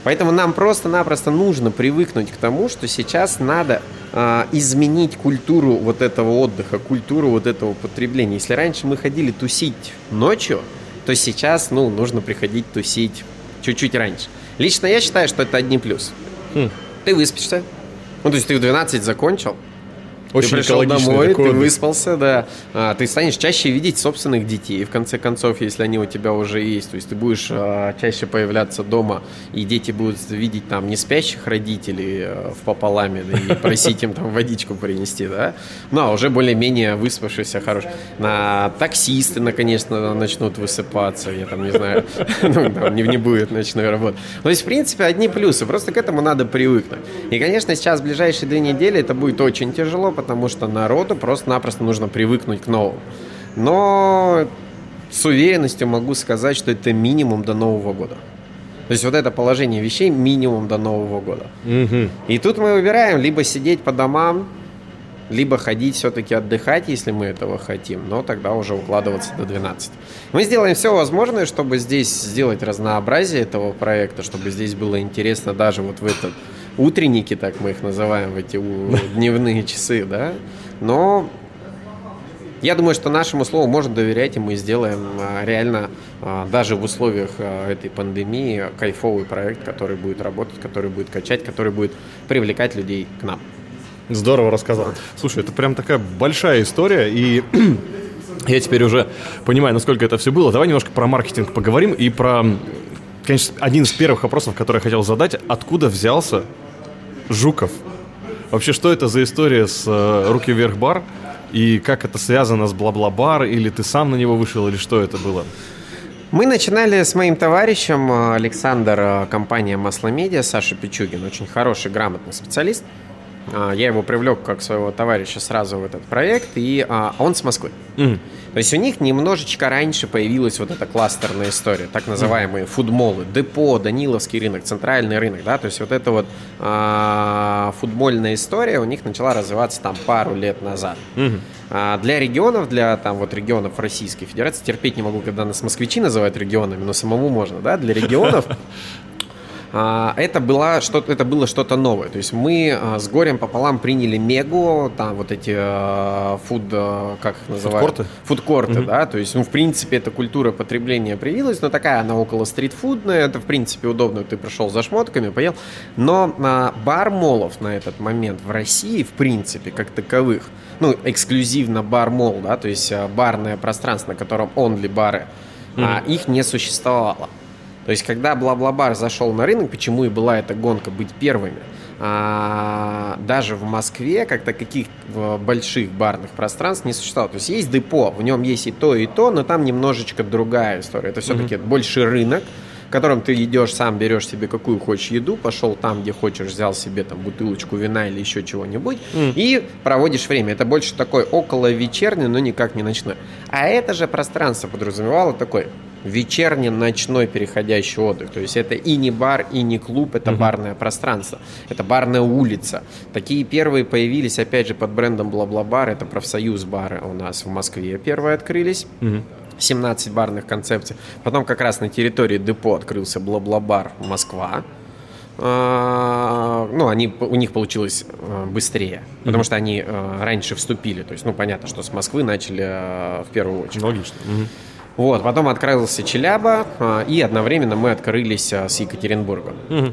Поэтому нам просто-напросто нужно привыкнуть к тому, что сейчас надо э, изменить культуру вот этого отдыха, культуру вот этого потребления. Если раньше мы ходили тусить ночью, то сейчас, ну, нужно приходить тусить чуть-чуть раньше. Лично я считаю, что это одни плюс. Хм. Ты выспишься. Ну, то есть ты в 12 закончил, очень ты пришел домой, ты выспался, да. А, ты станешь чаще видеть собственных детей, в конце концов, если они у тебя уже есть. То есть ты будешь а, чаще появляться дома, и дети будут видеть там не спящих родителей а, в пополаме, да, и просить им там водичку принести, да. Ну, а уже более-менее выспавшийся, хорош. На таксисты, наконец-то, начнут высыпаться, я там не знаю, ну, там не, не будет ночной работы. То есть, в принципе, одни плюсы, просто к этому надо привыкнуть. И, конечно, сейчас в ближайшие две недели это будет очень тяжело, потому что народу просто-напросто нужно привыкнуть к новому. Но с уверенностью могу сказать, что это минимум до Нового года. То есть вот это положение вещей минимум до Нового года. Угу. И тут мы выбираем либо сидеть по домам, либо ходить все-таки отдыхать, если мы этого хотим, но тогда уже укладываться до 12. Мы сделаем все возможное, чтобы здесь сделать разнообразие этого проекта, чтобы здесь было интересно даже вот в этот утренники, так мы их называем, в эти дневные часы, да, но Я думаю, что нашему слову можно доверять, и мы сделаем а, реально а, даже в условиях а, этой пандемии кайфовый проект, который будет работать, который будет качать, который будет привлекать людей к нам. Здорово рассказал. Слушай, это прям такая большая история, и я теперь уже понимаю, насколько это все было. Давай немножко про маркетинг поговорим и про, конечно, один из первых вопросов, который я хотел задать. Откуда взялся Жуков? Вообще, что это за история с э, «Руки вверх бар»? И как это связано с «Бла-бла-бар»? Или ты сам на него вышел, или что это было? Мы начинали с моим товарищем э, Александр, э, компания Масломедиа, Саша Пичугин, очень хороший, грамотный специалист. А, я его привлек как своего товарища сразу в этот проект, и а, он с Москвы. Mm. То есть у них немножечко раньше появилась вот эта кластерная история, так называемые mm. фудмолы, депо, Даниловский рынок, центральный рынок, да, то есть вот эта вот а, футбольная история у них начала развиваться там пару лет назад. А для регионов, для там вот регионов Российской Федерации, терпеть не могу, когда нас москвичи называют регионами, но самому можно, да, для регионов это, было что это было что-то новое. То есть мы а, с горем пополам приняли Мегу, там вот эти а, фуд, как их называют? Фудкорты. Фудкорты, mm-hmm. да. То есть, ну, в принципе, эта культура потребления привилась, но такая она около стритфудная, это, в принципе, удобно, ты пришел за шмотками, поел. Но бар молов на этот момент в России, в принципе, как таковых, ну, эксклюзивно бар-мол, да, то есть барное пространство, на котором only бары, mm-hmm. их не существовало. То есть, когда Бла-Бла-Бар зашел на рынок, почему и была эта гонка быть первыми, а, даже в Москве как-то каких больших барных пространств не существовало. То есть есть депо, в нем есть и то, и то, но там немножечко другая история. Это все-таки mm-hmm. больше рынок, в котором ты идешь сам, берешь себе какую хочешь еду, пошел там, где хочешь, взял себе там бутылочку вина или еще чего-нибудь mm. и проводишь время. Это больше такой около вечерний, но никак не ночной. А это же пространство подразумевало такой вечерний, ночной переходящий отдых. То есть это и не бар, и не клуб, это угу. барное пространство, это барная улица. Такие первые появились, опять же, под брендом Бла-Бла-Бар, это профсоюз бары у нас в Москве первые открылись. Угу. 17 барных концепций. Потом как раз на территории депо открылся Бла-Бла-бар Москва. А, ну, они, у них получилось э, быстрее, потому что они э, раньше вступили. То есть, ну, понятно, что с Москвы начали э, в первую очередь. Логично. Mm-hmm. Вот, потом открылся Челяба, а, и одновременно мы открылись а, с Екатеринбургом. Угу.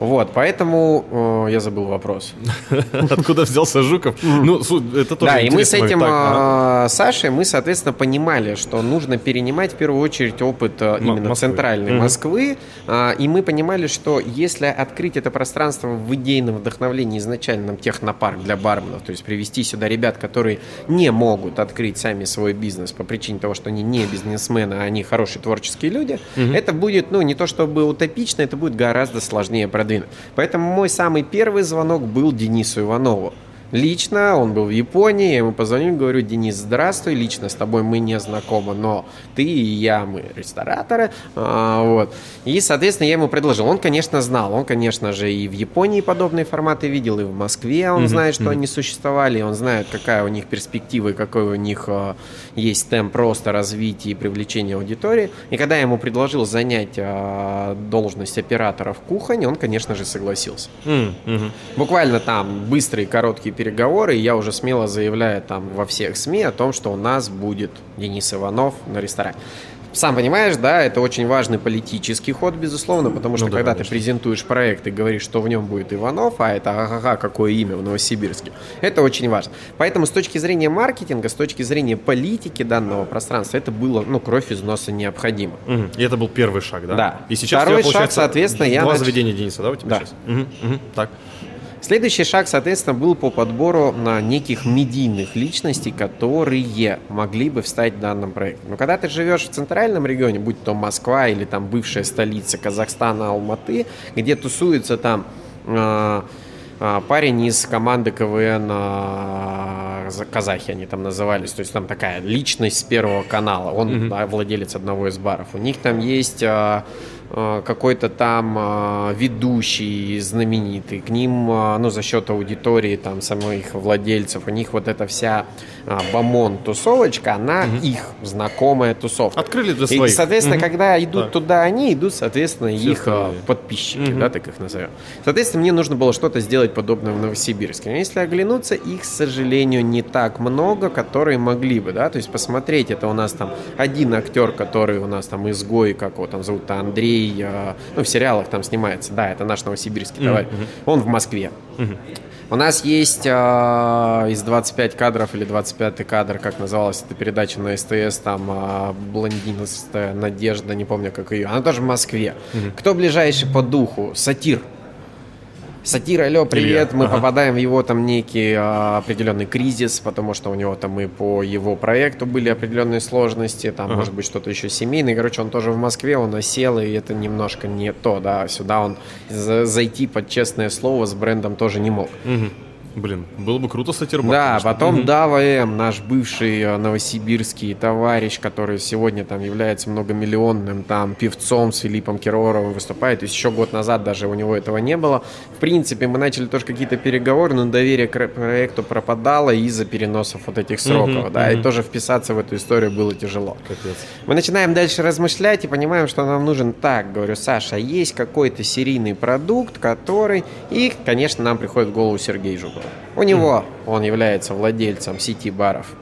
Вот, поэтому э, я забыл вопрос. Откуда взялся Жуков? Ну, это тоже Да, и мы с этим э, Сашей, мы, соответственно, понимали, что нужно перенимать в первую очередь опыт э, именно центральной. Москвы. Э, и мы понимали, что если открыть это пространство в идейном вдохновлении изначальном технопарк для барменов, то есть привести сюда ребят, которые не могут открыть сами свой бизнес по причине того, что они не бизнесмены, а они хорошие творческие люди, это будет, ну, не то чтобы утопично, это будет гораздо сложнее продвинуть продвинут. Поэтому мой самый первый звонок был Денису Иванову. Лично, он был в Японии, я ему позвонил, говорю, Денис, здравствуй, лично с тобой мы не знакомы, но ты и я, мы рестораторы, а, вот. И, соответственно, я ему предложил. Он, конечно, знал, он, конечно же, и в Японии подобные форматы видел, и в Москве он mm-hmm. знает, что mm-hmm. они существовали, он знает, какая у них перспектива и какой у них а, есть темп роста, развития и привлечения аудитории. И когда я ему предложил занять а, должность оператора в кухне, он, конечно же, согласился. Mm-hmm. Буквально там быстрые, короткие переговоры, и я уже смело заявляю там во всех СМИ о том, что у нас будет Денис Иванов на ресторане. Сам понимаешь, да, это очень важный политический ход, безусловно, потому что ну, да, когда конечно. ты презентуешь проект и говоришь, что в нем будет Иванов, а это ага, какое имя в Новосибирске, это очень важно. Поэтому с точки зрения маркетинга, с точки зрения политики данного пространства, это было, ну, кровь из носа необходимо. Угу. И это был первый шаг, да? Да. И сейчас Второй шаг, соответственно, я... Два заведения Дениса, да, у тебя да. сейчас? Угу, угу. Так. Следующий шаг, соответственно, был по подбору на неких медийных личностей, которые могли бы встать в данном проекте. Но когда ты живешь в центральном регионе, будь то Москва или там бывшая столица Казахстана, Алматы, где тусуется там э, парень из команды КВН э, казахи они там назывались, то есть там такая личность с первого канала, он mm-hmm. да, владелец одного из баров. У них там есть э, какой-то там э, ведущий знаменитый, к ним, э, ну, за счет аудитории, там, самих владельцев, у них вот эта вся бомон тусовочка, она угу. их знакомая тусовка. Открыли для своих. И, соответственно, угу. когда идут так. туда они, идут, соответственно, Все их остальные. подписчики, угу. да, так их назовем. Соответственно, мне нужно было что-то сделать подобное в Новосибирске. Но если оглянуться, их, к сожалению, не так много, которые могли бы, да, то есть посмотреть, это у нас там один актер, который у нас там изгой, как его там зовут, Андрей, э, ну, в сериалах там снимается, да, это наш новосибирский товарищ, mm-hmm. он в Москве. Mm-hmm. У нас есть э, из 25 кадров или 25 кадр, как называлась эта передача на СТС, там э, блондинистая Надежда, не помню, как ее. Она тоже в Москве. Угу. Кто ближайший по духу? Сатир. Сатира, алло, привет. Илья. Мы ага. попадаем в его там некий а, определенный кризис, потому что у него там и по его проекту были определенные сложности, там ага. может быть что-то еще семейное. Короче, он тоже в Москве, он осел, и это немножко не то, да. Сюда он зайти под честное слово с брендом тоже не мог. Угу. Блин, было бы круто сатирбар. Да, конечно. потом угу. Дава М, наш бывший э, новосибирский товарищ, который сегодня там является многомиллионным там певцом с Филиппом Кироровым выступает. То есть еще год назад даже у него этого не было. В принципе, мы начали тоже какие-то переговоры, но доверие к проекту пропадало из-за переносов вот этих сроков, угу, да, угу. и тоже вписаться в эту историю было тяжело. Капец. Мы начинаем дальше размышлять и понимаем, что нам нужен так, говорю, Саша, есть какой-то серийный продукт, который... И, конечно, нам приходит в голову Сергей Жуков. У него он является владельцем сети баров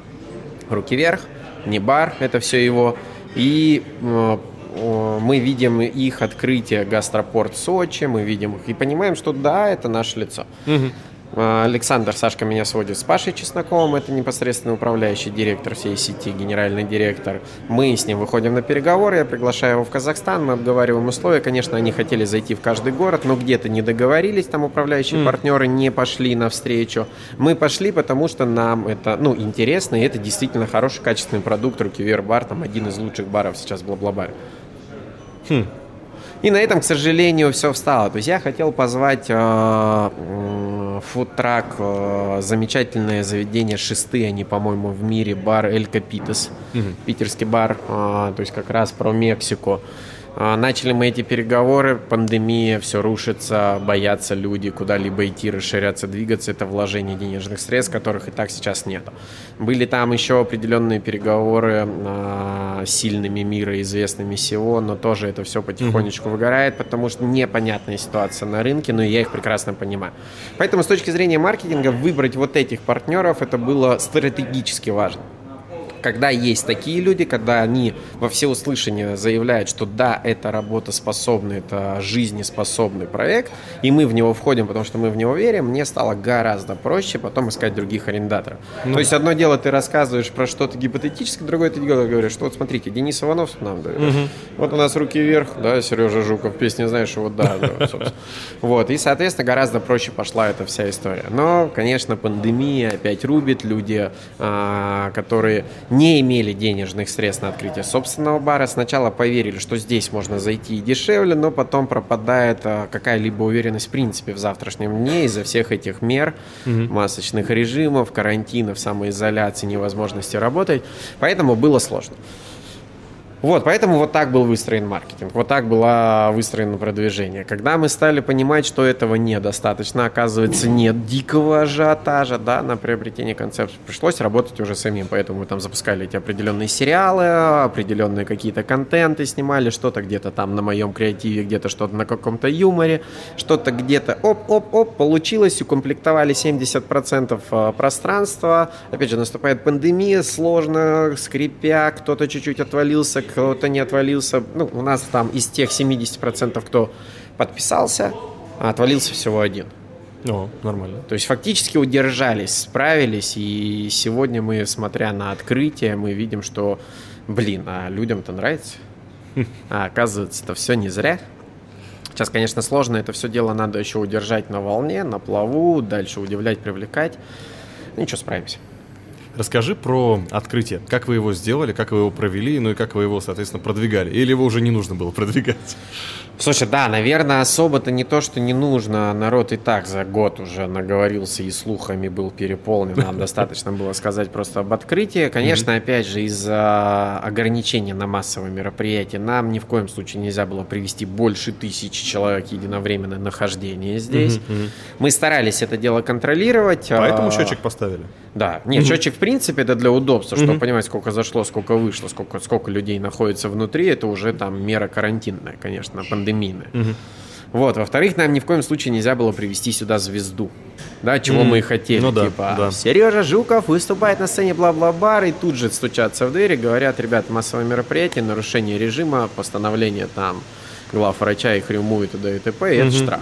«Руки вверх», не бар, это все его. И э, мы видим их открытие гастропорт Сочи, мы видим их и понимаем, что да, это наше лицо. Угу. А, Александр Сашка меня сводит с Пашей Чесноковым, это непосредственно управляющий директор всей сети, генеральный директор. Мы с ним выходим на переговоры, я приглашаю его в Казахстан, мы обговариваем условия. Конечно, они хотели зайти в каждый город, но где-то не договорились, там управляющие mm. партнеры не пошли навстречу. Мы пошли, потому что нам это, ну, интересно, и это действительно хороший, качественный продукт. Рукивер бар, там один из лучших баров сейчас в Бла-Бла-Баре. Хм. И на этом, к сожалению, все встало. То есть я хотел позвать э, фудтрак, э, замечательное заведение шестые, они, по-моему, в мире, бар Эль Капитес, угу. питерский бар, э, то есть как раз про Мексику. А, начали мы эти переговоры, пандемия, все рушится, боятся люди куда-либо идти, расширяться, двигаться. Это вложение денежных средств, которых и так сейчас нет. Были там еще определенные переговоры э, сильными мира, известными всего, но тоже это все потихонечку выгорает, потому что непонятная ситуация на рынке, но я их прекрасно понимаю. Поэтому с точки зрения маркетинга выбрать вот этих партнеров это было стратегически важно когда есть такие люди, когда они во всеуслышание заявляют, что да, это работоспособный, это жизнеспособный проект, и мы в него входим, потому что мы в него верим, мне стало гораздо проще потом искать других арендаторов. Ну. То есть одно дело ты рассказываешь про что-то гипотетическое, другое ты говоришь, что вот смотрите, Денис Иванов нам говорит, угу. вот у нас руки вверх, да, Сережа Жуков, песни знаешь, вот да, да Вот, и, соответственно, гораздо проще пошла эта вся история. Но, конечно, пандемия опять рубит, люди, а, которые не имели денежных средств на открытие собственного бара, сначала поверили, что здесь можно зайти и дешевле, но потом пропадает а, какая-либо уверенность в принципе в завтрашнем дне из-за всех этих мер, угу. масочных режимов, карантинов, самоизоляции, невозможности работать. Поэтому было сложно. Вот, поэтому вот так был выстроен маркетинг, вот так было выстроено продвижение. Когда мы стали понимать, что этого недостаточно, оказывается, нет дикого ажиотажа, да, на приобретение концепции, пришлось работать уже самим, поэтому мы там запускали эти определенные сериалы, определенные какие-то контенты снимали, что-то где-то там на моем креативе, где-то что-то на каком-то юморе, что-то где-то оп-оп-оп, получилось, укомплектовали 70% э, пространства, опять же, наступает пандемия, сложно, скрипя, кто-то чуть-чуть отвалился, кто-то не отвалился. Ну, у нас там из тех 70%, кто подписался, отвалился всего один. О, нормально. То есть фактически удержались, справились, и сегодня мы, смотря на открытие, мы видим, что, блин, а людям-то нравится. А оказывается, это все не зря. Сейчас, конечно, сложно, это все дело надо еще удержать на волне, на плаву, дальше удивлять, привлекать. Ну, ничего, справимся. Расскажи про открытие. Как вы его сделали, как вы его провели, ну и как вы его, соответственно, продвигали? Или его уже не нужно было продвигать? Слушай, да, наверное, особо-то не то, что не нужно. Народ и так за год уже наговорился и слухами был переполнен. Нам достаточно было сказать просто об открытии. Конечно, опять же, из-за ограничения на массовые мероприятия нам ни в коем случае нельзя было привести больше тысячи человек единовременное нахождение здесь. Мы старались это дело контролировать. Поэтому а, счетчик поставили. Да, нет, счетчик в принципе это для удобства, чтобы понимать, сколько зашло, сколько вышло, сколько, сколько людей находится внутри, это уже там мера карантинная, конечно, пандемийная. Вот, во-вторых, нам ни в коем случае нельзя было привести сюда звезду, да, чего мы и хотели, Ну да, типа, да. Сережа Жуков выступает на сцене бла-бла-бар, и тут же стучатся в двери, говорят, ребят, массовое мероприятие, нарушение режима, постановление там глав врача их рюму и т.д. и т.п., и это штраф.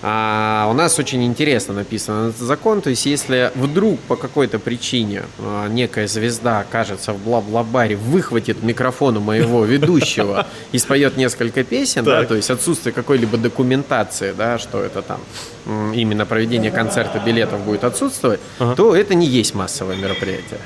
А у нас очень интересно написан этот закон, то есть если вдруг по какой-то причине а, некая звезда окажется в бла-бла-баре, выхватит микрофон у моего ведущего и споет несколько песен, да, то есть отсутствие какой-либо документации, да, что это там именно проведение концерта билетов будет отсутствовать, то это не есть массовое мероприятие.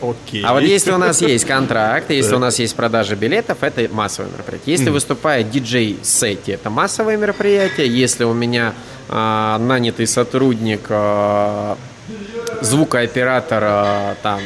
Окей. А вот если у нас есть контракт, если у нас есть продажа билетов, это массовое мероприятие. Если выступает диджей сети, это массовое мероприятие. Если у меня а, нанятый сотрудник а, звукооператора там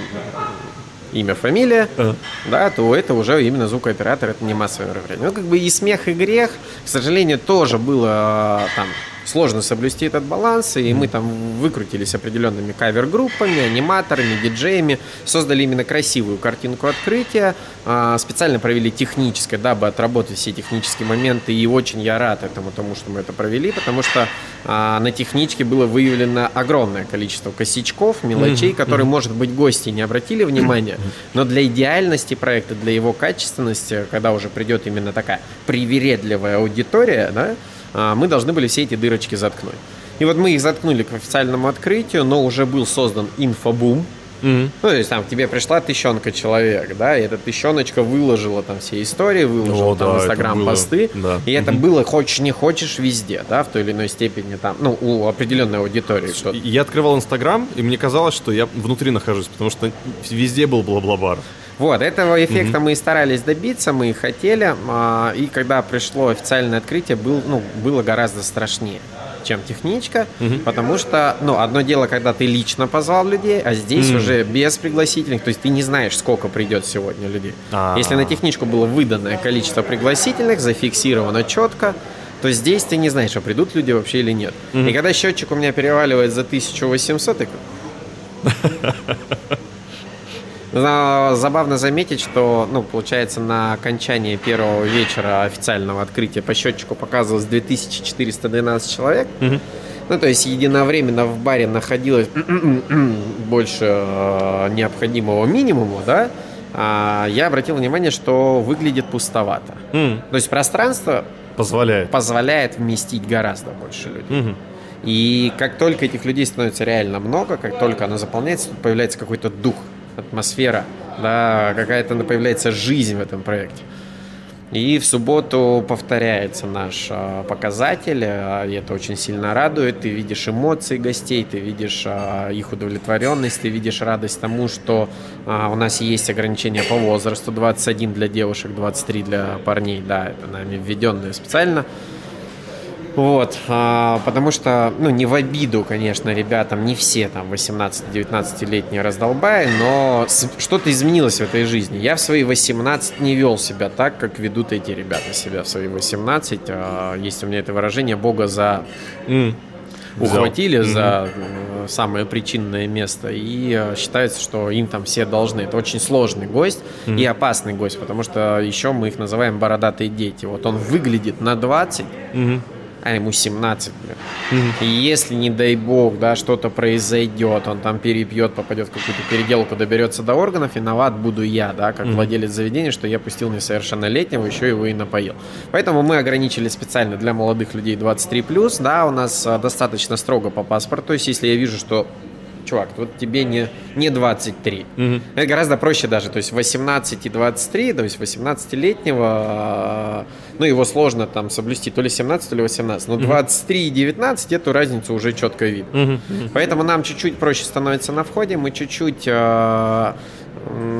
имя, фамилия, Ага. да, то это уже именно звукооператор, это не массовое мероприятие. Ну, как бы и смех, и грех, к сожалению, тоже было а, там сложно соблюсти этот баланс, и мы там выкрутились определенными кавер-группами, аниматорами, диджеями, создали именно красивую картинку открытия, а, специально провели техническое, дабы отработать все технические моменты, и очень я рад этому, тому, что мы это провели, потому что а, на техничке было выявлено огромное количество косячков, мелочей, которые, может быть, гости не обратили внимания, но для идеальности проекта, для его качественности, когда уже придет именно такая привередливая аудитория, да, мы должны были все эти дырочки заткнуть. И вот мы их заткнули к официальному открытию, но уже был создан инфобум. Мгм. Ну, то есть там к тебе пришла тысячонка человек, да, и эта тысячоночка выложила там все истории, выложила О, там да, в это Инстаграм было, посты, да. и это было хочешь не хочешь везде, да, в той или иной степени там, ну, у определенной аудитории. что Я открывал Инстаграм, и мне казалось, что я внутри нахожусь, потому что везде был бла-бла-бар. Вот, этого эффекта мы и старались добиться, мы и хотели. а, И когда пришло официальное открытие, был, ну, было гораздо страшнее, чем техничка. Потому что, ну, одно дело, когда ты лично позвал людей, а здесь уже без пригласительных. То есть ты не знаешь, сколько придет сегодня людей. А. Если на техничку было выданное количество пригласительных, зафиксировано четко, то здесь ты не знаешь, а придут люди вообще или нет. И когда счетчик у меня переваливает за 1800, я Но забавно заметить, что, ну, получается, на окончании первого вечера официального открытия по счетчику показывалось 2412 человек. Ну, то есть единовременно в баре находилось больше э, необходимого минимума, да? А я обратил внимание, что выглядит пустовато. М, То есть пространство Позволяет. позволяет вместить гораздо больше людей. Мгм. И как только этих людей становится реально много, как только оно заполняется, тут появляется какой-то дух, атмосфера, да, какая-то появляется жизнь в этом проекте. И в субботу повторяется наш а, показатель, а, и это очень сильно радует. Ты видишь эмоции гостей, ты видишь а, их удовлетворенность, ты видишь радость тому, что у нас есть ограничения по возрасту, 21 для девушек, 23 для парней, да, это нами введенные специально. Вот, а, потому что, ну, не в обиду, конечно, ребятам, не все там 18-19-летние раздолбаи, но что-то изменилось в этой жизни. Я в свои 18 не вел себя так, как ведут эти ребята себя в свои 18. А, Есть у меня это выражение «Бога за. Взял. ухватили за э, самое причинное место и э, считается, что им там все должны. Это очень сложный гость и опасный гость, потому что еще мы их называем бородатые дети. Вот он выглядит на 20, Мгм. А ему 17, блин. И если, не дай бог, да, что-то произойдет, он там перепьет, попадет в какую-то переделку, доберется до органов, виноват буду я, да, как владелец заведения, что я пустил несовершеннолетнего, еще его и напоил. Поэтому мы ограничили специально для молодых людей 23+, да, у нас а, достаточно строго по паспорту, то есть если я вижу, что чувак, вот тебе не, не 23. Угу. Это гораздо проще даже, то есть 18 и 23, то есть 18-летнего, а, ну, его сложно там соблюсти, то ли 17, то ли 18, но 23 и 19 эту разницу уже четко видно. Угу. Поэтому нам чуть-чуть проще становится на входе, мы чуть-чуть а,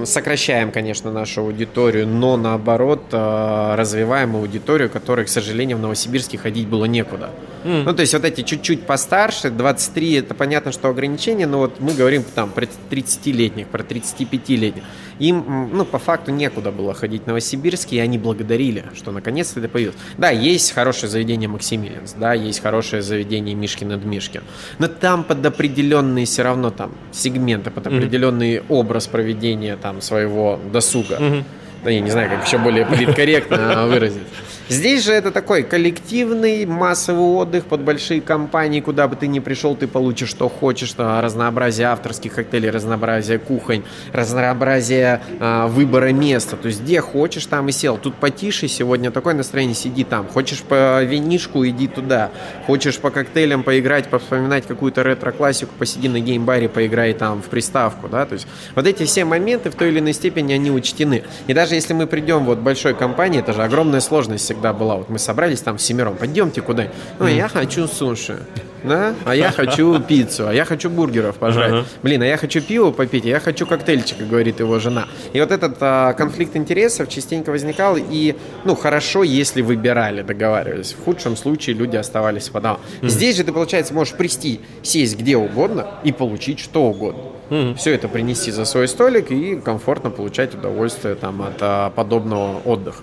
сокращаем, конечно, нашу аудиторию, но наоборот а, развиваем аудиторию, которой, к сожалению, в Новосибирске ходить было некуда. Mm. Ну, то есть вот эти чуть-чуть постарше, 23, это понятно, что ограничение, но вот мы говорим там про 30-летних, про 35-летних. Им, ну, по факту некуда было ходить в Новосибирске, и они благодарили, что наконец-то это появилось. Да, есть хорошее заведение Максимилианс, да, есть хорошее заведение Мишкин над Мишкин, но там под определенные все равно там сегменты, под определенный mm-hmm. образ проведения там своего досуга. Mm-hmm. Да, я не знаю, как еще более политкорректно выразить. Здесь же это такой коллективный массовый отдых под большие компании, куда бы ты ни пришел, ты получишь что хочешь, разнообразие авторских коктейлей, разнообразие кухонь, разнообразие э, выбора места. То есть где хочешь, там и сел. Тут потише сегодня такое настроение, сиди там. Хочешь по винишку, иди туда. Хочешь по коктейлям поиграть, повспоминать какую-то ретро-классику, посиди на геймбаре, поиграй там в приставку, да. То есть вот эти все моменты в той или иной степени они учтены. И даже если мы придем вот большой компании, это же огромная сложность всегда была. Вот мы собрались там семером, пойдемте куда Ну, я хочу суши. Да? А я хочу пиццу, а я хочу бургеров пожрать. Uh-huh. Блин, а я хочу пиво попить, а я хочу коктейльчика, говорит его жена. И вот этот а, конфликт интересов частенько возникал, и, ну, хорошо, если выбирали, договаривались. В худшем случае люди оставались подал. Uh-huh. Здесь же ты, получается, можешь прийти, сесть где угодно и получить что угодно. Mm-hmm. Все это принести за свой столик и комфортно получать удовольствие там, от а, подобного отдыха.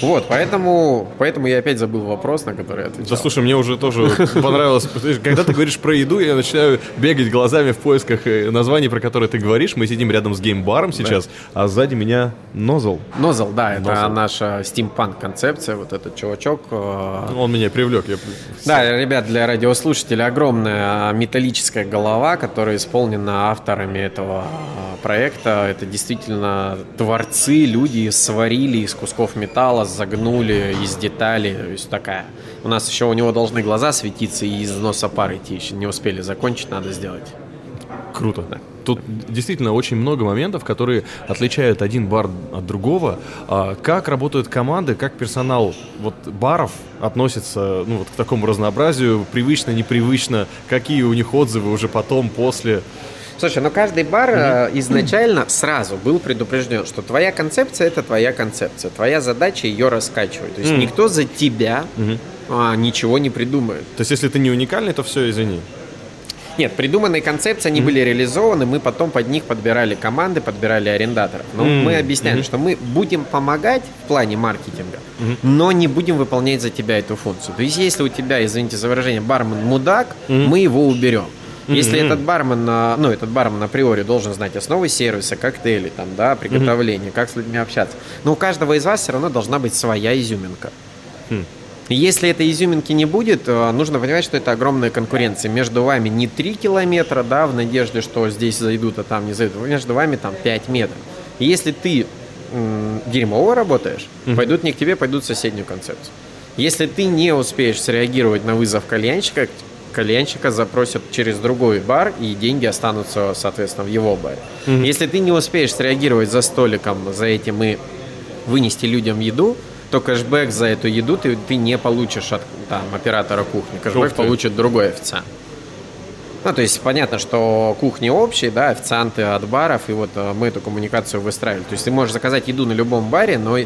Вот, поэтому, поэтому я опять забыл вопрос, на который я отвечал. Да слушай, мне уже тоже понравилось. Когда ты говоришь про еду, я начинаю бегать глазами в поисках э, названий, про которые ты говоришь. Мы сидим рядом с геймбаром сейчас, да. а сзади меня Нозл. Нозл, да, это Нозл. наша стимпанк концепция. Вот этот чувачок. Э, Он меня привлек. Я... Да, ребят, для радиослушателей огромная металлическая голова, которая исполнена авторами этого э, проекта. Это действительно творцы, люди сварили из кусков металла загнули из деталей, то есть такая. У нас еще у него должны глаза светиться и из носа пар идти, еще не успели закончить, надо сделать. Круто. Да. Тут действительно очень много моментов, которые отличают один бар от другого. А как работают команды, как персонал вот баров относится ну, вот к такому разнообразию, привычно, непривычно, какие у них отзывы уже потом, после. Слушай, ну каждый бар mm-hmm. изначально сразу был предупрежден, что твоя концепция это твоя концепция, твоя задача ее раскачивать. То есть mm-hmm. никто за тебя mm-hmm. а, ничего не придумает. То есть если ты не уникальный, то все, извини. Нет, придуманные концепции, они mm-hmm. были реализованы, мы потом под них подбирали команды, подбирали арендаторов. Но mm-hmm. мы объясняем, mm-hmm. что мы будем помогать в плане маркетинга, mm-hmm. но не будем выполнять за тебя эту функцию. То есть если у тебя, извините за выражение, бармен мудак, mm-hmm. мы его уберем. Если mm-hmm. этот бармен, ну, этот бармен априори должен знать основы сервиса, коктейли, там, да, приготовления, mm-hmm. как с людьми общаться. Но у каждого из вас все равно должна быть своя изюминка. Mm. Если этой изюминки не будет, э, нужно понимать, что это огромная конкуренция. Между вами не 3 километра, да, в надежде, что здесь зайдут, а там не зайдут. Между вами там 5 метров. И если ты м- дерьмово работаешь, mm-hmm. пойдут не к тебе, пойдут в соседнюю концепцию. Если ты не успеешь среагировать на вызов кальянщика, кальянщика запросят через другой бар, и деньги останутся, соответственно, в его баре. Mm-hmm. Если ты не успеешь среагировать за столиком, за этим и вынести людям еду, то кэшбэк за эту еду ты, ты не получишь от там, оператора кухни. Кэшбэк получит другой официант. Ну, то есть понятно, что кухни общие, да, официанты от баров, и вот э, мы эту коммуникацию выстраивали. То есть ты можешь заказать еду на любом баре, но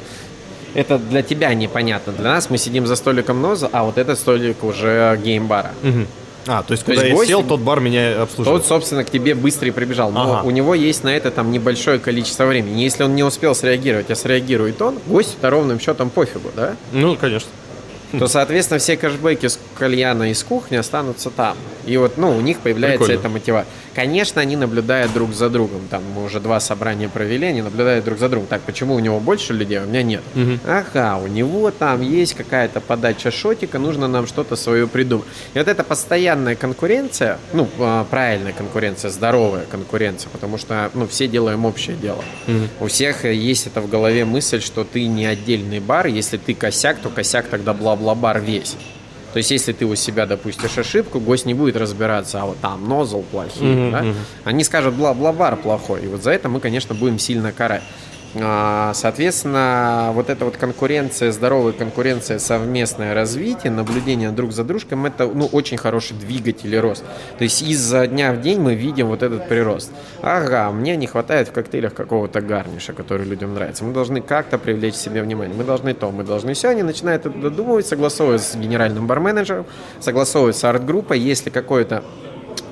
это для тебя непонятно. Для нас мы сидим за столиком ноза, а вот этот столик уже геймбара. Угу. А, то есть, то куда есть я гость, сел, тот бар меня обслуживал. Тот, собственно, к тебе быстро и прибежал. Но ага. у него есть на это там небольшое количество времени. Если он не успел среагировать, а среагирует он, гость-то ровным счетом пофигу, да? Ну, конечно то, соответственно, все кэшбэки с кальяна из кухни останутся там. И вот, ну, у них появляется Прикольно. эта мотивация. Конечно, они наблюдают друг за другом. Там мы уже два собрания провели, они наблюдают друг за другом. Так, почему у него больше людей, а у меня нет? Угу. Ага, у него там есть какая-то подача шотика, нужно нам что-то свое придумать. И вот эта постоянная конкуренция, ну, а, правильная конкуренция, здоровая конкуренция, потому что, ну, все делаем общее дело. Угу. У всех есть это в голове мысль, что ты не отдельный бар, если ты косяк, то косяк тогда бла бла-бар весь. То есть, если ты у себя допустишь ошибку, гость не будет разбираться, а вот там нозл плохие, Мгм, да? Они скажут, бла-бла-бар плохой. И вот за это мы, конечно, будем сильно карать. А, Соответственно, вот эта вот конкуренция, здоровая конкуренция, совместное развитие, наблюдение друг за дружкой, это ну, очень хороший двигатель и рост. То есть изо дня в день мы видим вот этот прирост. Ага, мне не хватает в коктейлях какого-то гарниша, который людям нравится. Мы должны как-то привлечь себе внимание. Мы должны то, мы должны все. Они начинают это додумывать, согласовывать с генеральным барменеджером, согласовывать с арт-группой. Если какое-то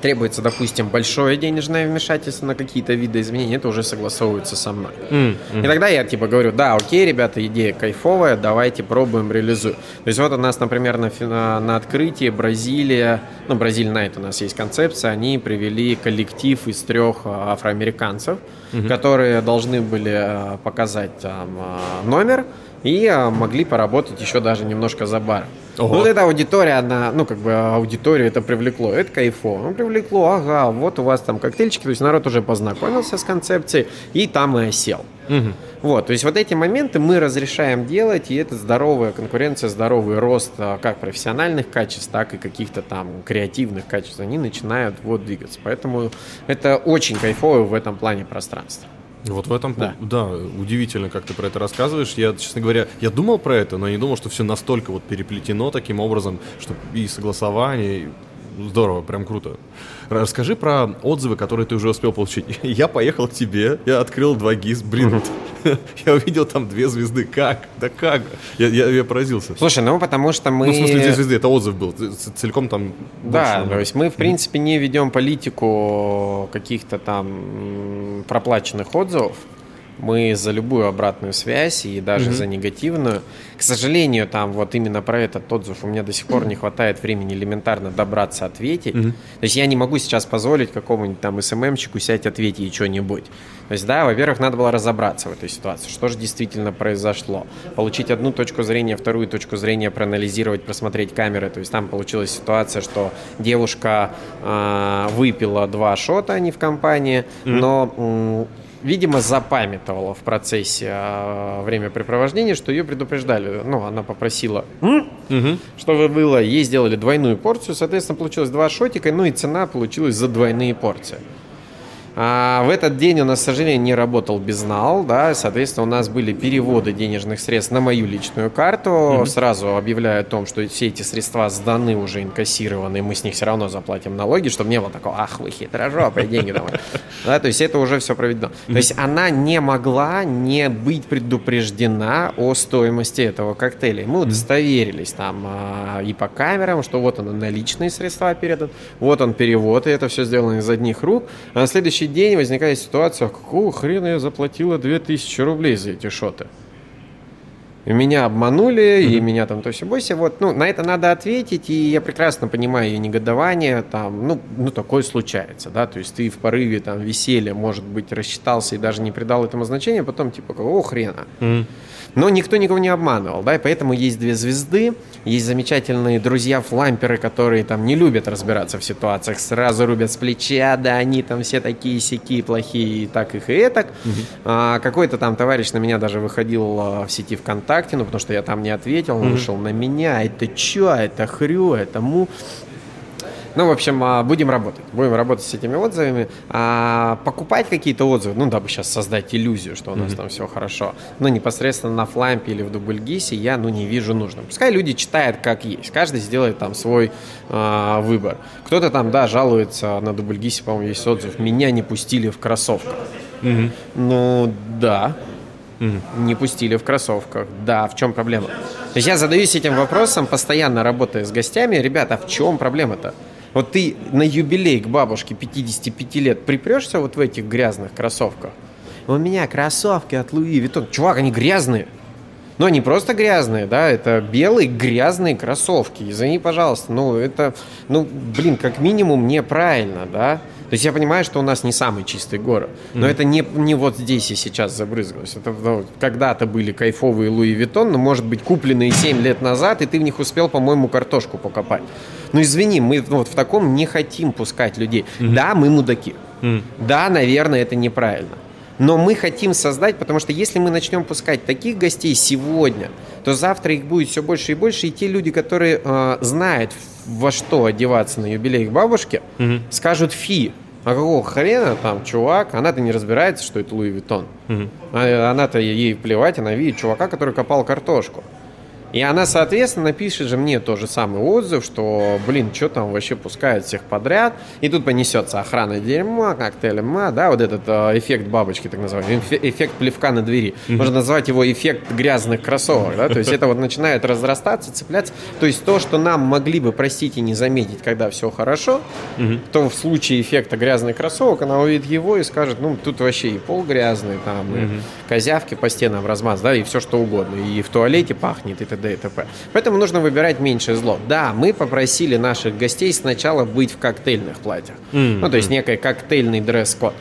требуется, допустим, большое денежное вмешательство на какие-то виды изменений, это уже согласовывается со мной. М, м. И тогда я типа говорю, да, окей, ребята, идея кайфовая, давайте пробуем, реализуем. То есть вот у нас, например, на, на, на открытии Бразилия, ну, Бразилия Найт у нас есть концепция, они привели коллектив из трех а, афроамериканцев, которые должны были а, показать там а, номер и а, могли поработать еще даже немножко за бар. Ого. Вот эта аудитория, она, ну, как бы аудиторию это привлекло, это кайфово. Ну, привлекло, ага, вот у вас там коктейльчики, то есть народ уже познакомился с концепцией и там и осел. Мгм. Вот, то есть вот эти моменты мы разрешаем делать, и это здоровая конкуренция, здоровый рост а, как профессиональных качеств, так и каких-то там креативных качеств, они начинают вот двигаться. Поэтому это очень кайфово в этом плане пространства. Вот в этом, Да. да. удивительно, как ты про это рассказываешь. Я, честно говоря, я думал про это, но не думал, что все настолько вот переплетено таким образом, что и согласование, и здорово, прям круто. Расскажи про отзывы, которые ты уже успел получить. Я поехал к тебе, я открыл два ГИС, блин, я увидел там две звезды. Как? Да как? Я, я, я поразился. Слушай, ну потому что мы... Ну, в смысле, две звезды, это отзыв был, целиком там... Да, больше, то есть мы, в принципе, не ведем политику каких-то там проплаченных отзывов. Мы за любую обратную связь и даже за негативную. К сожалению, там вот именно про этот отзыв у меня до сих пор не хватает времени элементарно добраться, ответить. То есть я не могу сейчас позволить какому-нибудь там СММщику сядь ответить и что-нибудь. То есть, да, во-первых, надо было разобраться в этой ситуации, что же действительно произошло. Получить одну точку зрения, вторую точку зрения, проанализировать, просмотреть камеры. То есть там получилась ситуация, что девушка э, выпила два шота, они в компании, но... Видимо, запамятовала в процессе э, времяпрепровождения, что ее предупреждали. Ну, она попросила, «М? чтобы было. Ей сделали двойную порцию, соответственно, получилось два шотика, ну и цена получилась за двойные порции. А в этот день у нас, к сожалению, не работал безнал, да, соответственно, у нас были переводы денежных средств на мою личную карту, сразу объявляя о том, что все эти средства сданы, уже инкассированы, мы с них все равно заплатим налоги, чтобы не было такого, ах, вы хитрожопые, деньги домой. Да, то есть это уже все проведено. То есть она не могла не быть предупреждена о стоимости этого коктейля. Мы удостоверились там а, и по камерам, что вот он наличные средства передан, вот он перевод, и это все сделано из одних рук. А на следующий день возникает ситуация, «А какого хрена я заплатила 2000 рублей за эти шоты? Меня обманули, и меня там то все бойся. Вот, ну, на это надо ответить, и я прекрасно понимаю ее негодование, там, ну, ну, такое случается, да, то есть ты в порыве там веселья, может быть, рассчитался и даже не придал этому значения, потом типа, о, хрена. Но никто никого не обманывал, да, и поэтому есть две звезды, есть замечательные друзья-фламперы, которые там не любят разбираться в ситуациях, сразу рубят с плеча, да, они там все такие сякие плохие, и так их и этак. А, какой-то там товарищ на меня даже выходил а, в сети ВКонтакте, ну, потому что я там не ответил, он вышел на меня, это чё, это хрю, это му. Ну, в общем, а, будем работать. Будем работать с этими отзывами. А покупать какие-то отзывы, ну, дабы сейчас создать иллюзию, что у нас там все хорошо. Но непосредственно на Флампе или в Дубльгисе я, ну, не вижу нужным. Пускай люди читают как есть. Каждый сделает там свой а, выбор. Кто-то там, да, жалуется на Дубльгисе, по-моему, есть отзыв. Меня не пустили в кроссовках. Ну, да. Не пустили в кроссовках. Да, в чем проблема? То есть я задаюсь этим вопросом, постоянно работая с гостями. Ребята, а в чем проблема-то? Вот ты на юбилей к бабушке 55 лет припрешься вот в этих грязных кроссовках. У меня кроссовки от Louis Vuitton. Чувак, они грязные. Но они просто грязные, да, это белые грязные кроссовки. Извини, пожалуйста, ну это, ну, блин, как минимум неправильно, да. То есть я понимаю, что у нас не самый чистый город, но это не, не вот здесь и сейчас забрызгалось. Это ну, когда-то были кайфовые Louis Vuitton, но, может быть, купленные 7 лет назад, и ты в них успел, по-моему, картошку покопать. Ну, извини, мы вот в таком не хотим пускать людей. Да, мы мудаки. Да, наверное, это неправильно. Но мы хотим создать, потому что если мы начнем пускать таких гостей сегодня, то завтра их будет все больше и больше, и те люди, которые э, знают, во что одеваться на юбилей их бабушки, угу. скажут фи. А какого хрена там чувак, она-то не разбирается, что это Louis Vuitton. Угу. Она-то ей плевать, она видит чувака, который копал картошку. И она, соответственно, напишет же мне тоже самый отзыв, что, блин, что там вообще пускают всех подряд. И тут понесется охрана дерьма, коктейль ма, да, вот этот э, эффект бабочки, так называемый, эффект плевка на двери. Mm-hmm. Можно назвать его эффект грязных кроссовок, да, то есть это вот начинает разрастаться, цепляться. То есть то, что нам могли бы простить и не заметить, когда все хорошо, mm-hmm. то в случае эффекта грязных кроссовок она увидит его и скажет, ну, тут вообще и пол грязный, там, mm-hmm. и козявки по стенам размаз, да, и все что угодно. И в туалете пахнет, и т.д т.д. и т.п. Поэтому нужно выбирать меньшее зло. Да, мы попросили наших гостей сначала быть в коктейльных платьях. Mm-hmm. Ну, то есть некий коктейльный дресс-код.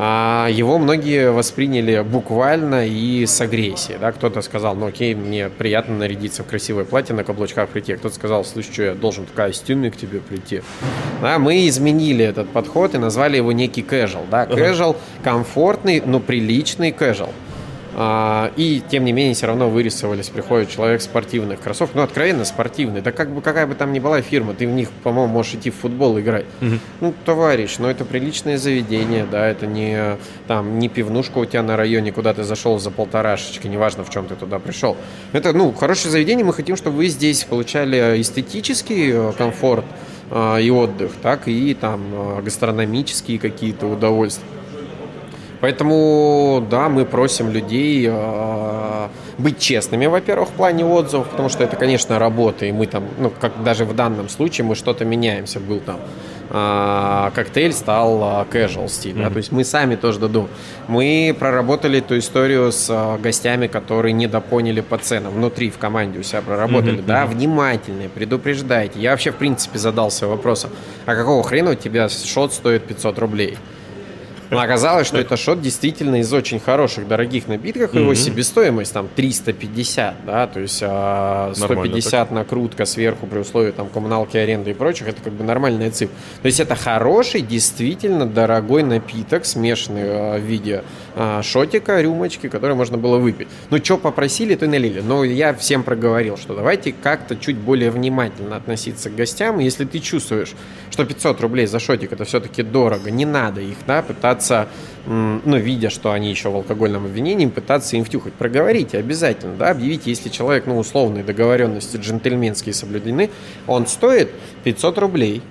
А его многие восприняли буквально и с агрессией. Да? Кто-то сказал, ну окей, мне приятно нарядиться в красивое платье, на каблучках прийти. Кто-то сказал, слушай, что я должен в костюме к тебе прийти. Да, мы изменили этот подход и назвали его некий casual. Да? Casual, комфортный, но приличный casual. А, и, тем не менее, все равно вырисовались, приходит человек спортивных кроссовках, ну, откровенно спортивный, да как бы какая бы там ни была фирма, ты в них, по-моему, можешь идти в футбол играть. Угу. Ну, товарищ, ну, это приличное заведение, да, это не, там, не пивнушка у тебя на районе, куда ты зашел за полторашечки, неважно, в чем ты туда пришел. Это, ну, хорошее заведение, мы хотим, чтобы вы здесь получали эстетический э, комфорт э, и отдых, так и там э, гастрономические какие-то удовольствия. Поэтому, да, мы просим людей э, быть честными, во-первых, в плане отзывов, потому что это, конечно, работа, и мы там, ну, как даже в данном случае, мы что-то меняемся. Был там э, коктейль, стал э, casual стиль, mm-hmm. да, то есть мы сами тоже додумали. Мы проработали эту историю с э, гостями, которые недопоняли по ценам, внутри в команде у себя проработали, mm-hmm. да, внимательные, предупреждайте. Я вообще, в принципе, задался вопросом, а какого хрена у тебя шот стоит 500 рублей? Но оказалось, что это шот действительно из очень хороших, дорогих напитков. Его себестоимость там 350, да, то есть 150 накрутка сверху при условии там коммуналки, аренды и прочих, это как бы нормальная цифра. То есть это хороший, действительно дорогой напиток, смешанный а, в виде а, шотика, рюмочки, который можно было выпить. Ну, что попросили, то и налили. Но я всем проговорил, что давайте как-то чуть более внимательно относиться к гостям. Если ты чувствуешь, что 500 рублей за шотик это все-таки дорого, не надо их, да, пытаться, ну, видя, что они еще в алкогольном обвинении, пытаться им втюхать. Проговорите обязательно, да, объявите, если человек, ну, условные договоренности джентльменские соблюдены, он стоит 500 рублей,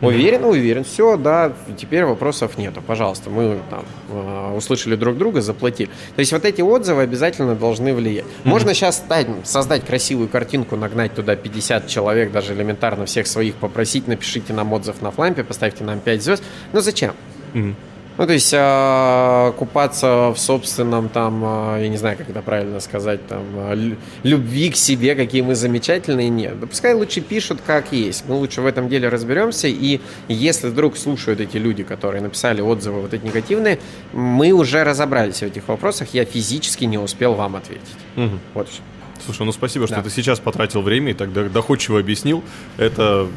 Уверен, уверен. Все, да, теперь вопросов нету. Пожалуйста, мы там э, услышали друг друга, заплатили. То есть вот эти отзывы обязательно должны влиять. Можно сейчас стать, создать красивую картинку, нагнать туда 50 человек, даже элементарно всех своих попросить, напишите нам отзыв на флампе, поставьте нам 5 звезд. Но зачем? Угу. Ну, то есть э, купаться в собственном там, э, я не знаю, как это правильно сказать, там, э, любви к себе, какие мы замечательные, нет. Да пускай лучше пишут, как есть. Мы лучше в этом деле разберемся. И если вдруг слушают эти люди, которые написали отзывы вот эти негативные, мы уже разобрались в этих вопросах. Я физически не успел вам ответить. Угу. Вот все. Слушай, ну спасибо, что да. ты сейчас потратил время и так доходчиво объяснил. Это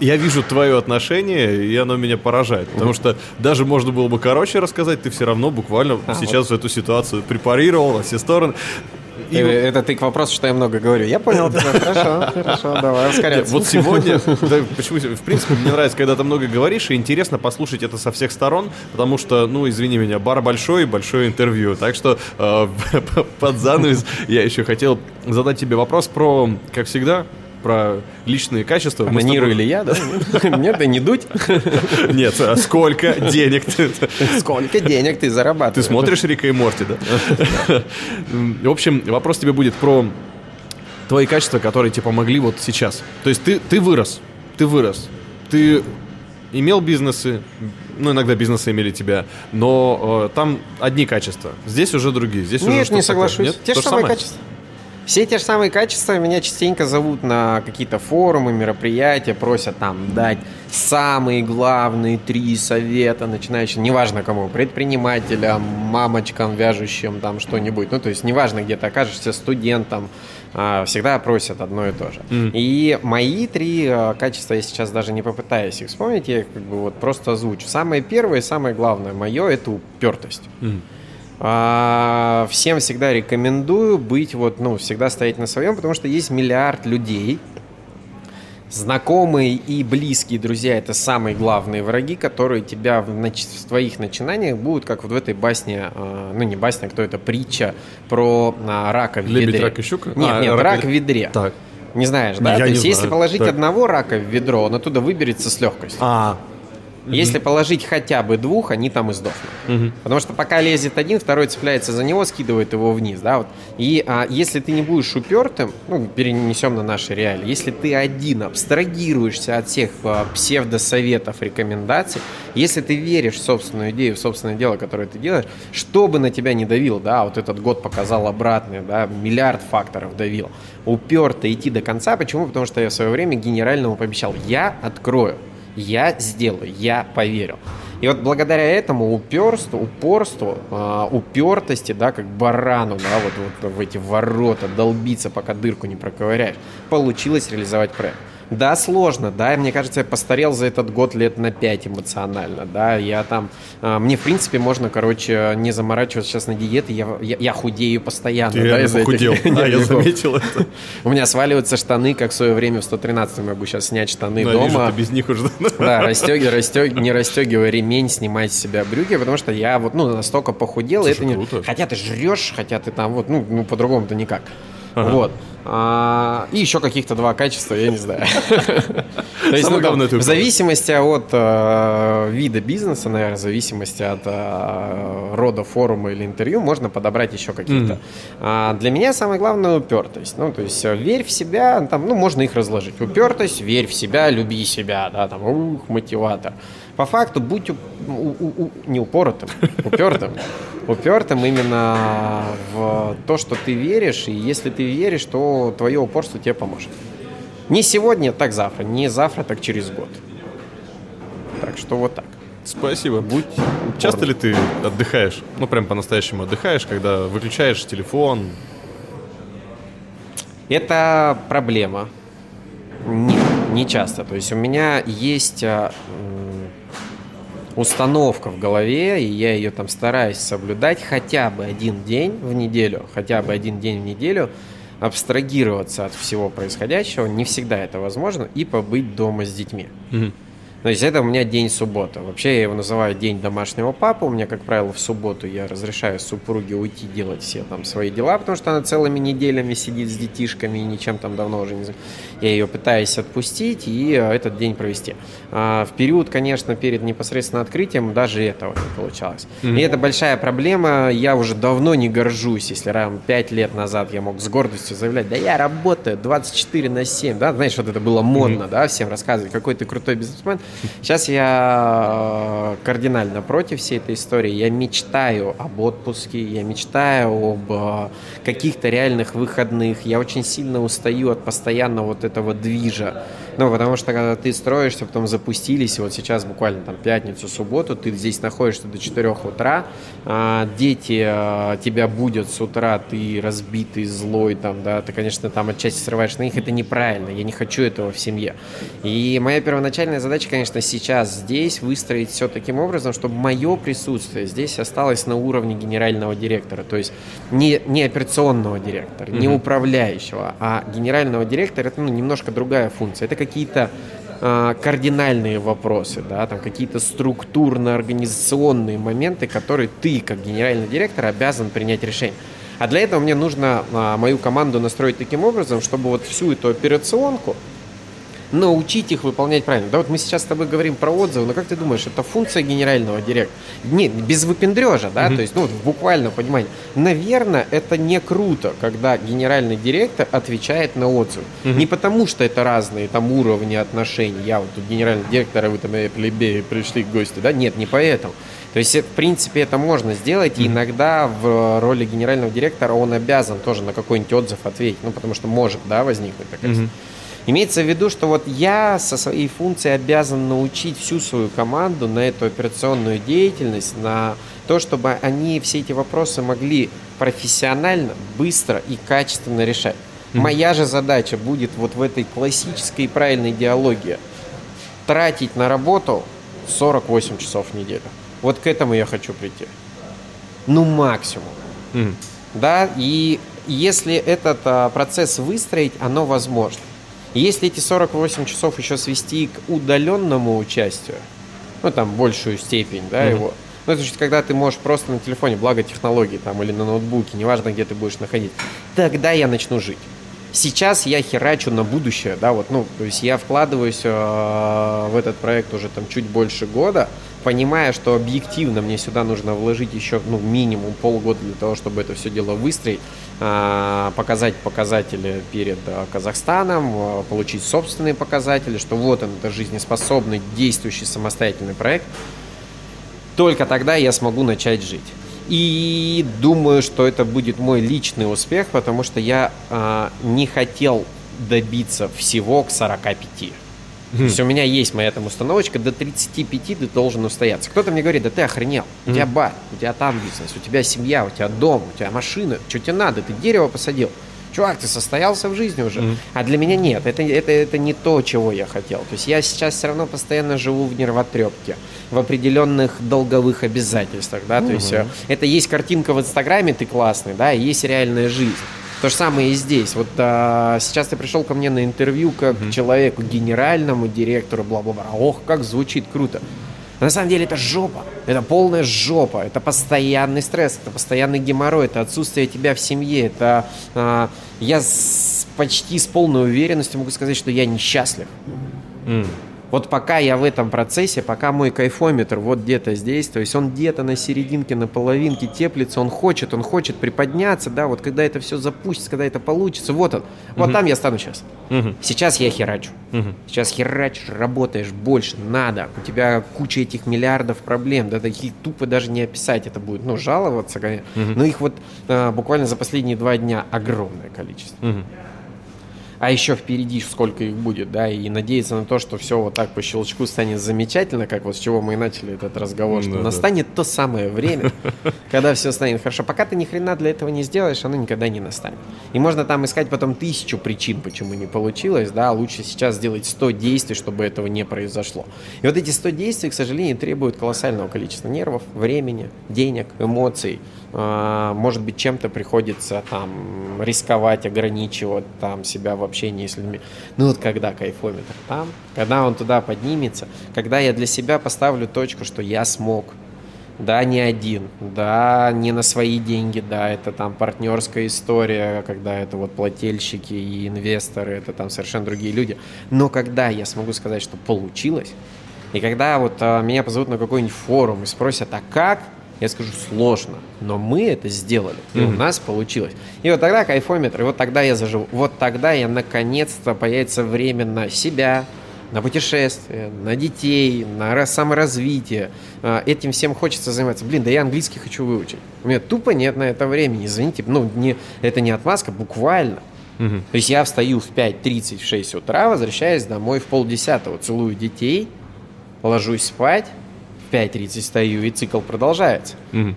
я вижу твое отношение, и оно меня поражает. Потому что даже можно было бы короче рассказать, ты все равно буквально а, сейчас вот. эту ситуацию препарировал во все стороны. И... Это ты к вопросу, что я много говорю. Я понял тебя. Хорошо, хорошо, давай ускоряться. Вот сегодня, почему, в принципе, мне нравится, когда ты много говоришь, и интересно послушать это со всех сторон, потому что, ну, извини меня, бар большой, большое интервью. Так что э, под занавес я еще хотел задать тебе вопрос про, как всегда, про личные качества. Маниру или я, да? Нет, да не дуть. Нет, а сколько денег ты... Сколько денег ты зарабатываешь? Ты смотришь Рика и Морти, да? В общем, вопрос тебе будет про твои качества, которые тебе помогли вот сейчас. То есть ты, ты вырос, ты вырос, ты имел бизнесы, ну, иногда бизнесы имели тебя, но э, там одни качества. Здесь уже другие. Здесь Нет, уже не соглашусь. Нет? Те же самые качества. Все те же самые качества меня частенько зовут на какие-то форумы, мероприятия, просят там дать самые главные три совета начинающим, неважно кому, предпринимателям, мамочкам, вяжущим там что-нибудь. Ну, то есть неважно, где ты окажешься, студентам, а, всегда просят одно и то же. Mm. И мои три а, качества, я сейчас даже не попытаюсь их вспомнить, я их как бы вот просто озвучу. Самое первое и самое главное мое – это упертость. Mm. А, всем всегда рекомендую быть вот, ну, всегда стоять на своем, потому что есть миллиард людей, знакомые и близкие друзья – это самые главные враги, которые тебя в, нач... в твоих начинаниях будут, как вот в этой басне, э, ну не басня, кто это, притча про э, рака в Лебедь, ведре. рак и щука? Нет, а, нет, рак, рак в ведре. Так. Не знаешь, да? Я То есть, знаю. если положить так. одного рака в ведро, он оттуда выберется с легкостью. А, если положить хотя бы двух, они там и сдохнут. Мгм. Потому что пока лезет один, второй цепляется за него, скидывает его вниз, да, вот. И а, если ты не будешь упертым, ну, перенесем на наши реалии, если ты один абстрагируешься от всех а, псевдосоветов, рекомендаций, если ты веришь в собственную идею, в собственное дело, которое ты делаешь, что бы на тебя не давил, да, вот этот год показал обратное, да, миллиард факторов давил, уперто идти до конца, почему? Потому что я в свое время генеральному пообещал, я открою, я сделаю, я поверил. И вот благодаря этому уперству, упорству, э, упертости, да, как барану, да, вот, вот в эти ворота долбиться, пока дырку не проковыряешь, получилось реализовать проект. Да, сложно, да, мне кажется, я постарел за этот год лет на 5 эмоционально, да, я там, э, мне, в принципе, можно, короче, не заморачиваться сейчас на диеты, я, я, я худею постоянно. ты да, из-за этих похудел. Да, я заметил это. У меня сваливаются штаны, как в свое время в 113 могу сейчас снять штаны дома. без них уже. Да, расстеги, расстеги, не расстегивая ремень, снимать с себя брюки, потому что я вот, ну, настолько похудел, и это не... Хотя ты жрешь, хотя ты там вот, ну, ну по-другому-то никак. Ага. Вот. А, и еще каких-то два качества, я не знаю. То есть, ну, там, в зависимости от э, вида бизнеса, наверное, в зависимости от э, рода форума или интервью, можно подобрать еще каких-то. А, для меня самое главное упертость. Ну, то есть э, верь в себя, там, ну, можно их разложить. Упертость, верь в себя, люби себя, да, там, ух, мотиватор. По факту будь у- у- у- у- не упоротым, упертым. Упертым именно в то, что ты веришь, и если ты веришь, то твое упорство тебе поможет. Не сегодня, так завтра, не завтра, так через год. Так что вот так. Спасибо. Будь Часто упорным. ли ты отдыхаешь? Ну, прям по-настоящему отдыхаешь, когда выключаешь телефон? Это проблема. Нет, не часто. То есть у меня есть а, установка в голове, и я ее там стараюсь соблюдать хотя бы один день в неделю, хотя бы один день в неделю, абстрагироваться от всего происходящего, не всегда это возможно, и побыть дома с детьми. Мгм. То есть это у меня день суббота. Вообще я его называю день домашнего папы. У меня, как правило, в субботу я разрешаю супруге уйти делать все там свои дела, потому что она целыми неделями сидит с детишками и ничем там давно уже не... за- Я ее пытаюсь отпустить и э, этот день провести. А, в период, конечно, перед непосредственно открытием даже этого не получалось. И это большая проблема. Я уже давно не горжусь, если равно 5 лет назад я мог с гордостью заявлять, да я работаю 24 на 7, да, знаешь, вот это было модно, да, всем рассказывать, какой ты крутой бизнесмен. Сейчас я э, кардинально против всей этой истории. Я мечтаю об отпуске, я мечтаю об э, каких-то реальных выходных. Я очень сильно устаю от постоянного вот этого движа. Ну, потому что когда ты строишься, потом запустились, и вот сейчас буквально там пятницу, субботу, ты здесь находишься до 4 утра, а, дети а, тебя будут с утра, ты разбитый, злой, там, да, ты, конечно, там отчасти срываешь на них, это неправильно, я не хочу этого в семье. И моя первоначальная задача, конечно, сейчас здесь выстроить все таким образом, чтобы мое присутствие здесь осталось на уровне генерального директора, то есть не, не операционного директора, не управляющего, а генерального директора это ну, немножко другая функция. Это какие-то а, кардинальные вопросы, да, там какие-то структурно-организационные моменты, которые ты, как генеральный директор, обязан принять решение. А для этого мне нужно а, мою команду настроить таким образом, чтобы вот всю эту операционку научить их выполнять правильно. Да вот мы сейчас с тобой говорим про отзывы, но как ты думаешь, это функция генерального директора? Нет, без выпендрежа, да, то есть, ну, вот в буквальном понимании. Наверное, это не круто, когда генеральный директор отвечает на отзыв. Не потому, что это разные там уровни отношений. Я вот тут генеральный директор, а вы там э, плебеи пришли к гости, да? Нет, не поэтому. То есть, в принципе, это можно сделать, и иногда в роли генерального директора он обязан тоже на какой-нибудь отзыв ответить, ну, потому что может, да, возникнуть такая mm-hmm. Имеется в виду, что вот я со своей функцией обязан научить всю свою команду на эту операционную деятельность, на то, чтобы они все эти вопросы могли профессионально, быстро и качественно решать. Mm-hmm. Моя же задача будет вот в этой классической правильной идеологии тратить на работу 48 часов в неделю. Вот к этому я хочу прийти. Ну, максимум. Mm. Да, и если этот а, процесс выстроить, оно возможно. Если эти 48 часов еще свести к удаленному участию, ну, там, большую степень, да, mm-hmm. его, ну, это значит, когда ты можешь просто на телефоне, благо технологий там, или на ноутбуке, неважно, где ты будешь находить, тогда я начну жить. Сейчас я херачу на будущее, да, вот, ну, то есть я вкладываюсь э, в этот проект уже там чуть больше года, понимая, что объективно мне сюда нужно вложить еще ну, минимум полгода для того, чтобы это все дело выстроить, а, показать показатели перед а, Казахстаном, а, получить собственные показатели, что вот он, это жизнеспособный, действующий самостоятельный проект, только тогда я смогу начать жить. И думаю, что это будет мой личный успех, потому что я не хотел добиться всего к 45. Mm. То есть у меня есть моя там установочка, до 35 ты должен устояться. Кто-то мне говорит, да ты охренел, у тебя бар, у тебя там бизнес, у тебя семья, у тебя дом, у тебя машина, что тебе надо, ты дерево посадил. Чувак, ты состоялся в жизни уже. Mm. А для меня нет, это, это, это не то, чего я хотел. То есть я сейчас все равно постоянно живу в нервотрепке, в определенных долговых обязательствах, да, mm-hmm. то есть э, это есть картинка в Инстаграме, ты классный, да, и есть реальная жизнь. То же самое и здесь. Вот а, сейчас ты пришел ко мне на интервью как mm-hmm. человеку, генеральному директору, бла-бла-бла. Ох, как звучит круто. Но на самом деле это жопа. Это полная жопа. Это постоянный стресс, это постоянный геморрой, это отсутствие тебя в семье. Это а, я с, почти с полной уверенностью могу сказать, что я несчастлив. Mm. Вот пока я в этом процессе, пока мой кайфометр вот где-то здесь, то есть он где-то на серединке, на половинке теплится, он хочет, он хочет приподняться, да, вот когда это все запустится, когда это получится, вот он, вот там я стану сейчас. Угу. Сейчас я херачу. Угу. Сейчас херачишь, работаешь больше, надо. У тебя куча этих миллиардов проблем, да, таких тупо даже не описать это будет. Ну, жаловаться, конечно. Угу. Но их вот а, буквально за последние два дня огромное количество. Угу а еще впереди сколько их будет, да, и надеяться на то, что все вот так по щелчку станет замечательно, как вот с чего мы и начали этот разговор, что да, настанет да. то самое время, когда все станет хорошо. Пока ты ни хрена для этого не сделаешь, оно никогда не настанет. И можно там искать потом тысячу причин, почему не получилось, да, лучше сейчас сделать 100 действий, чтобы этого не произошло. И вот эти 100 действий, к сожалению, требуют колоссального количества нервов, времени, денег, эмоций, а, может быть, чем-то приходится там рисковать, ограничивать там себя в общении с людьми. Ну вот когда кайфометр там, когда он туда поднимется, когда я для себя поставлю точку, что я смог, да, не один, да, не на свои деньги, да, это там партнерская история, когда это вот плательщики и инвесторы, это там совершенно другие люди. Но когда я смогу сказать, что получилось, и когда вот а, меня позовут на какой-нибудь форум и спросят, а как, я скажу, сложно, но мы это сделали, и mm-hmm. у нас получилось. И вот тогда кайфометр, и вот тогда я заживу. Вот тогда я наконец-то появится время на себя, на путешествия, на детей, на саморазвитие. А, этим всем хочется заниматься. Блин, да я английский хочу выучить. У меня тупо нет на это времени, извините. Ну, не, это не отмазка, буквально. Угу. То есть я встаю в 5.30, в 6 утра, возвращаюсь домой в полдесятого, целую детей, ложусь спать, 5.30 стою, и цикл продолжается. Угу.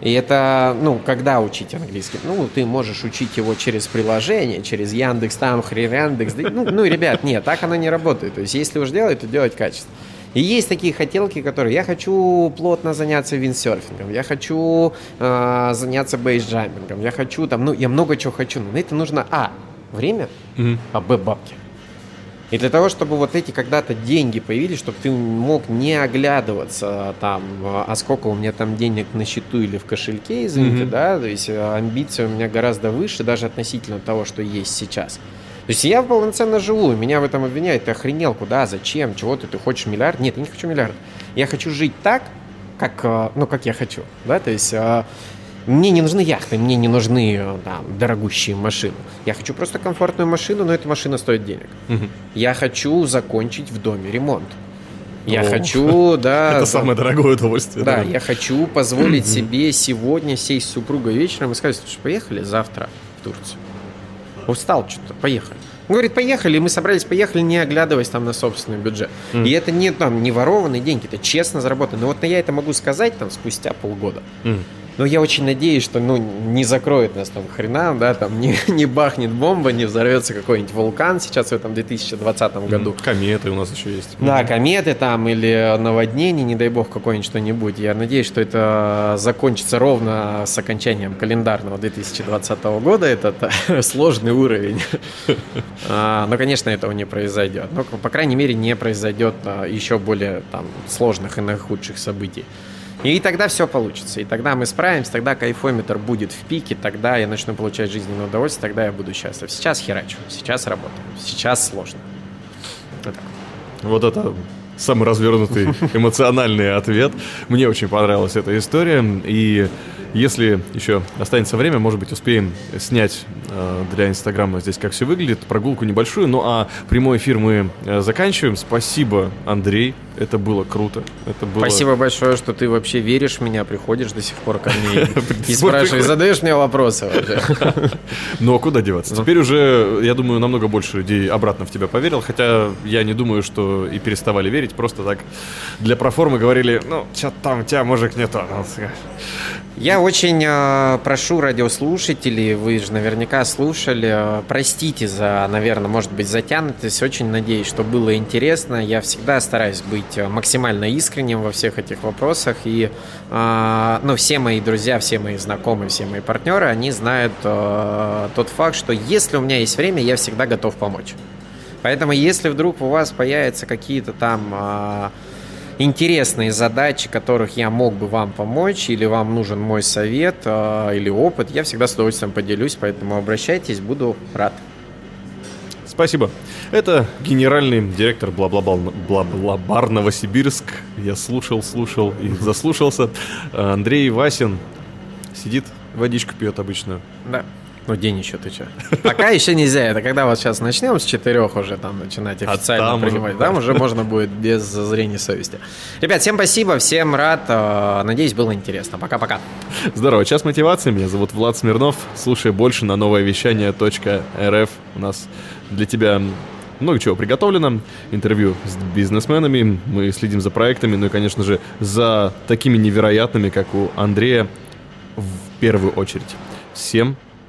И это, ну, когда учить английский? Ну, ты можешь учить его через приложение, через Яндекс, там, Хриряндекс. Ну, ну, ребят, нет, так оно не работает. То есть, если уж делать, то делать качественно. И есть такие хотелки, которые я хочу плотно заняться виндсерфингом, я хочу э, заняться бейсджампингом, я хочу там, ну, я много чего хочу, но на это нужно, а, время, mm а, б, бабки. И для того, чтобы вот эти когда-то деньги появились, чтобы ты мог не оглядываться там, а сколько у меня там денег на счету или в кошельке, извините, mm-hmm. да, то есть э, амбиции у меня гораздо выше даже относительно того, что есть сейчас. То есть я полноценно живу, меня в этом обвиняют, ты охренел, куда, зачем, чего ты, ты хочешь миллиард? Нет, я не хочу миллиард. Я хочу жить так, как, э, ну, как я хочу, да, то есть э, мне не нужны яхты, мне не нужны э, там, дорогущие машины. Я хочу просто комфортную машину, но эта машина стоит денег. Угу. Я хочу закончить в доме ремонт. Я хочу, да. Это самое дорогое удовольствие. Да, я хочу позволить себе сегодня сесть с супругой вечером и сказать, слушай, поехали завтра в Турцию. Устал что-то, поехали. Он говорит, поехали, мы собрались, поехали, не оглядываясь там на собственный бюджет. И это не там не ворованные деньги, это честно заработано. Но вот я это могу сказать там спустя полгода. Но я очень надеюсь, что ну, не закроет нас там хрена, да, там не, не бахнет бомба, не взорвется какой-нибудь вулкан сейчас в этом 2020 году. Кометы у нас еще есть. Да, кометы там или наводнение, не дай бог, какое-нибудь что-нибудь. Я надеюсь, что это закончится ровно с окончанием календарного 2020 года. Это сложный уровень. А, но, конечно, этого не произойдет. Но, по крайней мере, не произойдет а, еще более там, сложных и наихудших событий. И тогда все получится. И тогда мы справимся, тогда кайфометр будет в пике, тогда я начну получать жизненное удовольствие, тогда я буду счастлив. Сейчас херачу, сейчас работаю, сейчас сложно. Вот, так. вот это самый развернутый эмоциональный ответ. Мне очень понравилась эта история. И если еще останется время, может быть, успеем снять э, для Инстаграма здесь, как все выглядит, прогулку небольшую. Ну а прямой эфир мы э, заканчиваем. Спасибо, Андрей. Это было круто. Это было... Спасибо большое, что ты вообще веришь в меня, приходишь до сих пор ко мне и спрашиваешь, задаешь мне вопросы вообще. Ну а куда деваться? Теперь уже, я думаю, намного больше людей обратно в тебя поверил, хотя я не думаю, что и переставали верить, просто так для проформы говорили, ну, что там, у тебя мужик не то. Я очень э, прошу радиослушателей, вы же наверняка слушали, э, простите за, наверное, может быть, затянутость. Очень надеюсь, что было интересно. Я всегда стараюсь быть э, максимально искренним во всех этих вопросах. И э, ну, все мои друзья, все мои знакомые, все мои партнеры, они знают э, тот факт, что если у меня есть время, я всегда готов помочь. Поэтому, если вдруг у вас появятся какие-то там... Э, интересные задачи, которых я мог бы вам помочь, или вам нужен мой совет э, или опыт, я всегда с удовольствием поделюсь, поэтому обращайтесь, буду рад. Спасибо. Это генеральный директор бла-бла-бар Новосибирск. Я слушал, слушал и заслушался. Андрей Васин сидит, водичку пьет обычно. Да. Ну, день еще ты что? Пока еще нельзя. Это когда вот сейчас начнем с четырех уже там начинать а официально а принимать. Уже, там уже можно будет без зрения совести. Ребят, всем спасибо, всем рад. Э, надеюсь, было интересно. Пока-пока. Здорово. Час мотивации. Меня зовут Влад Смирнов. Слушай больше на новое вещание .рф. У нас для тебя много чего приготовлено. Интервью с бизнесменами. Мы следим за проектами. Ну и, конечно же, за такими невероятными, как у Андрея в первую очередь. Всем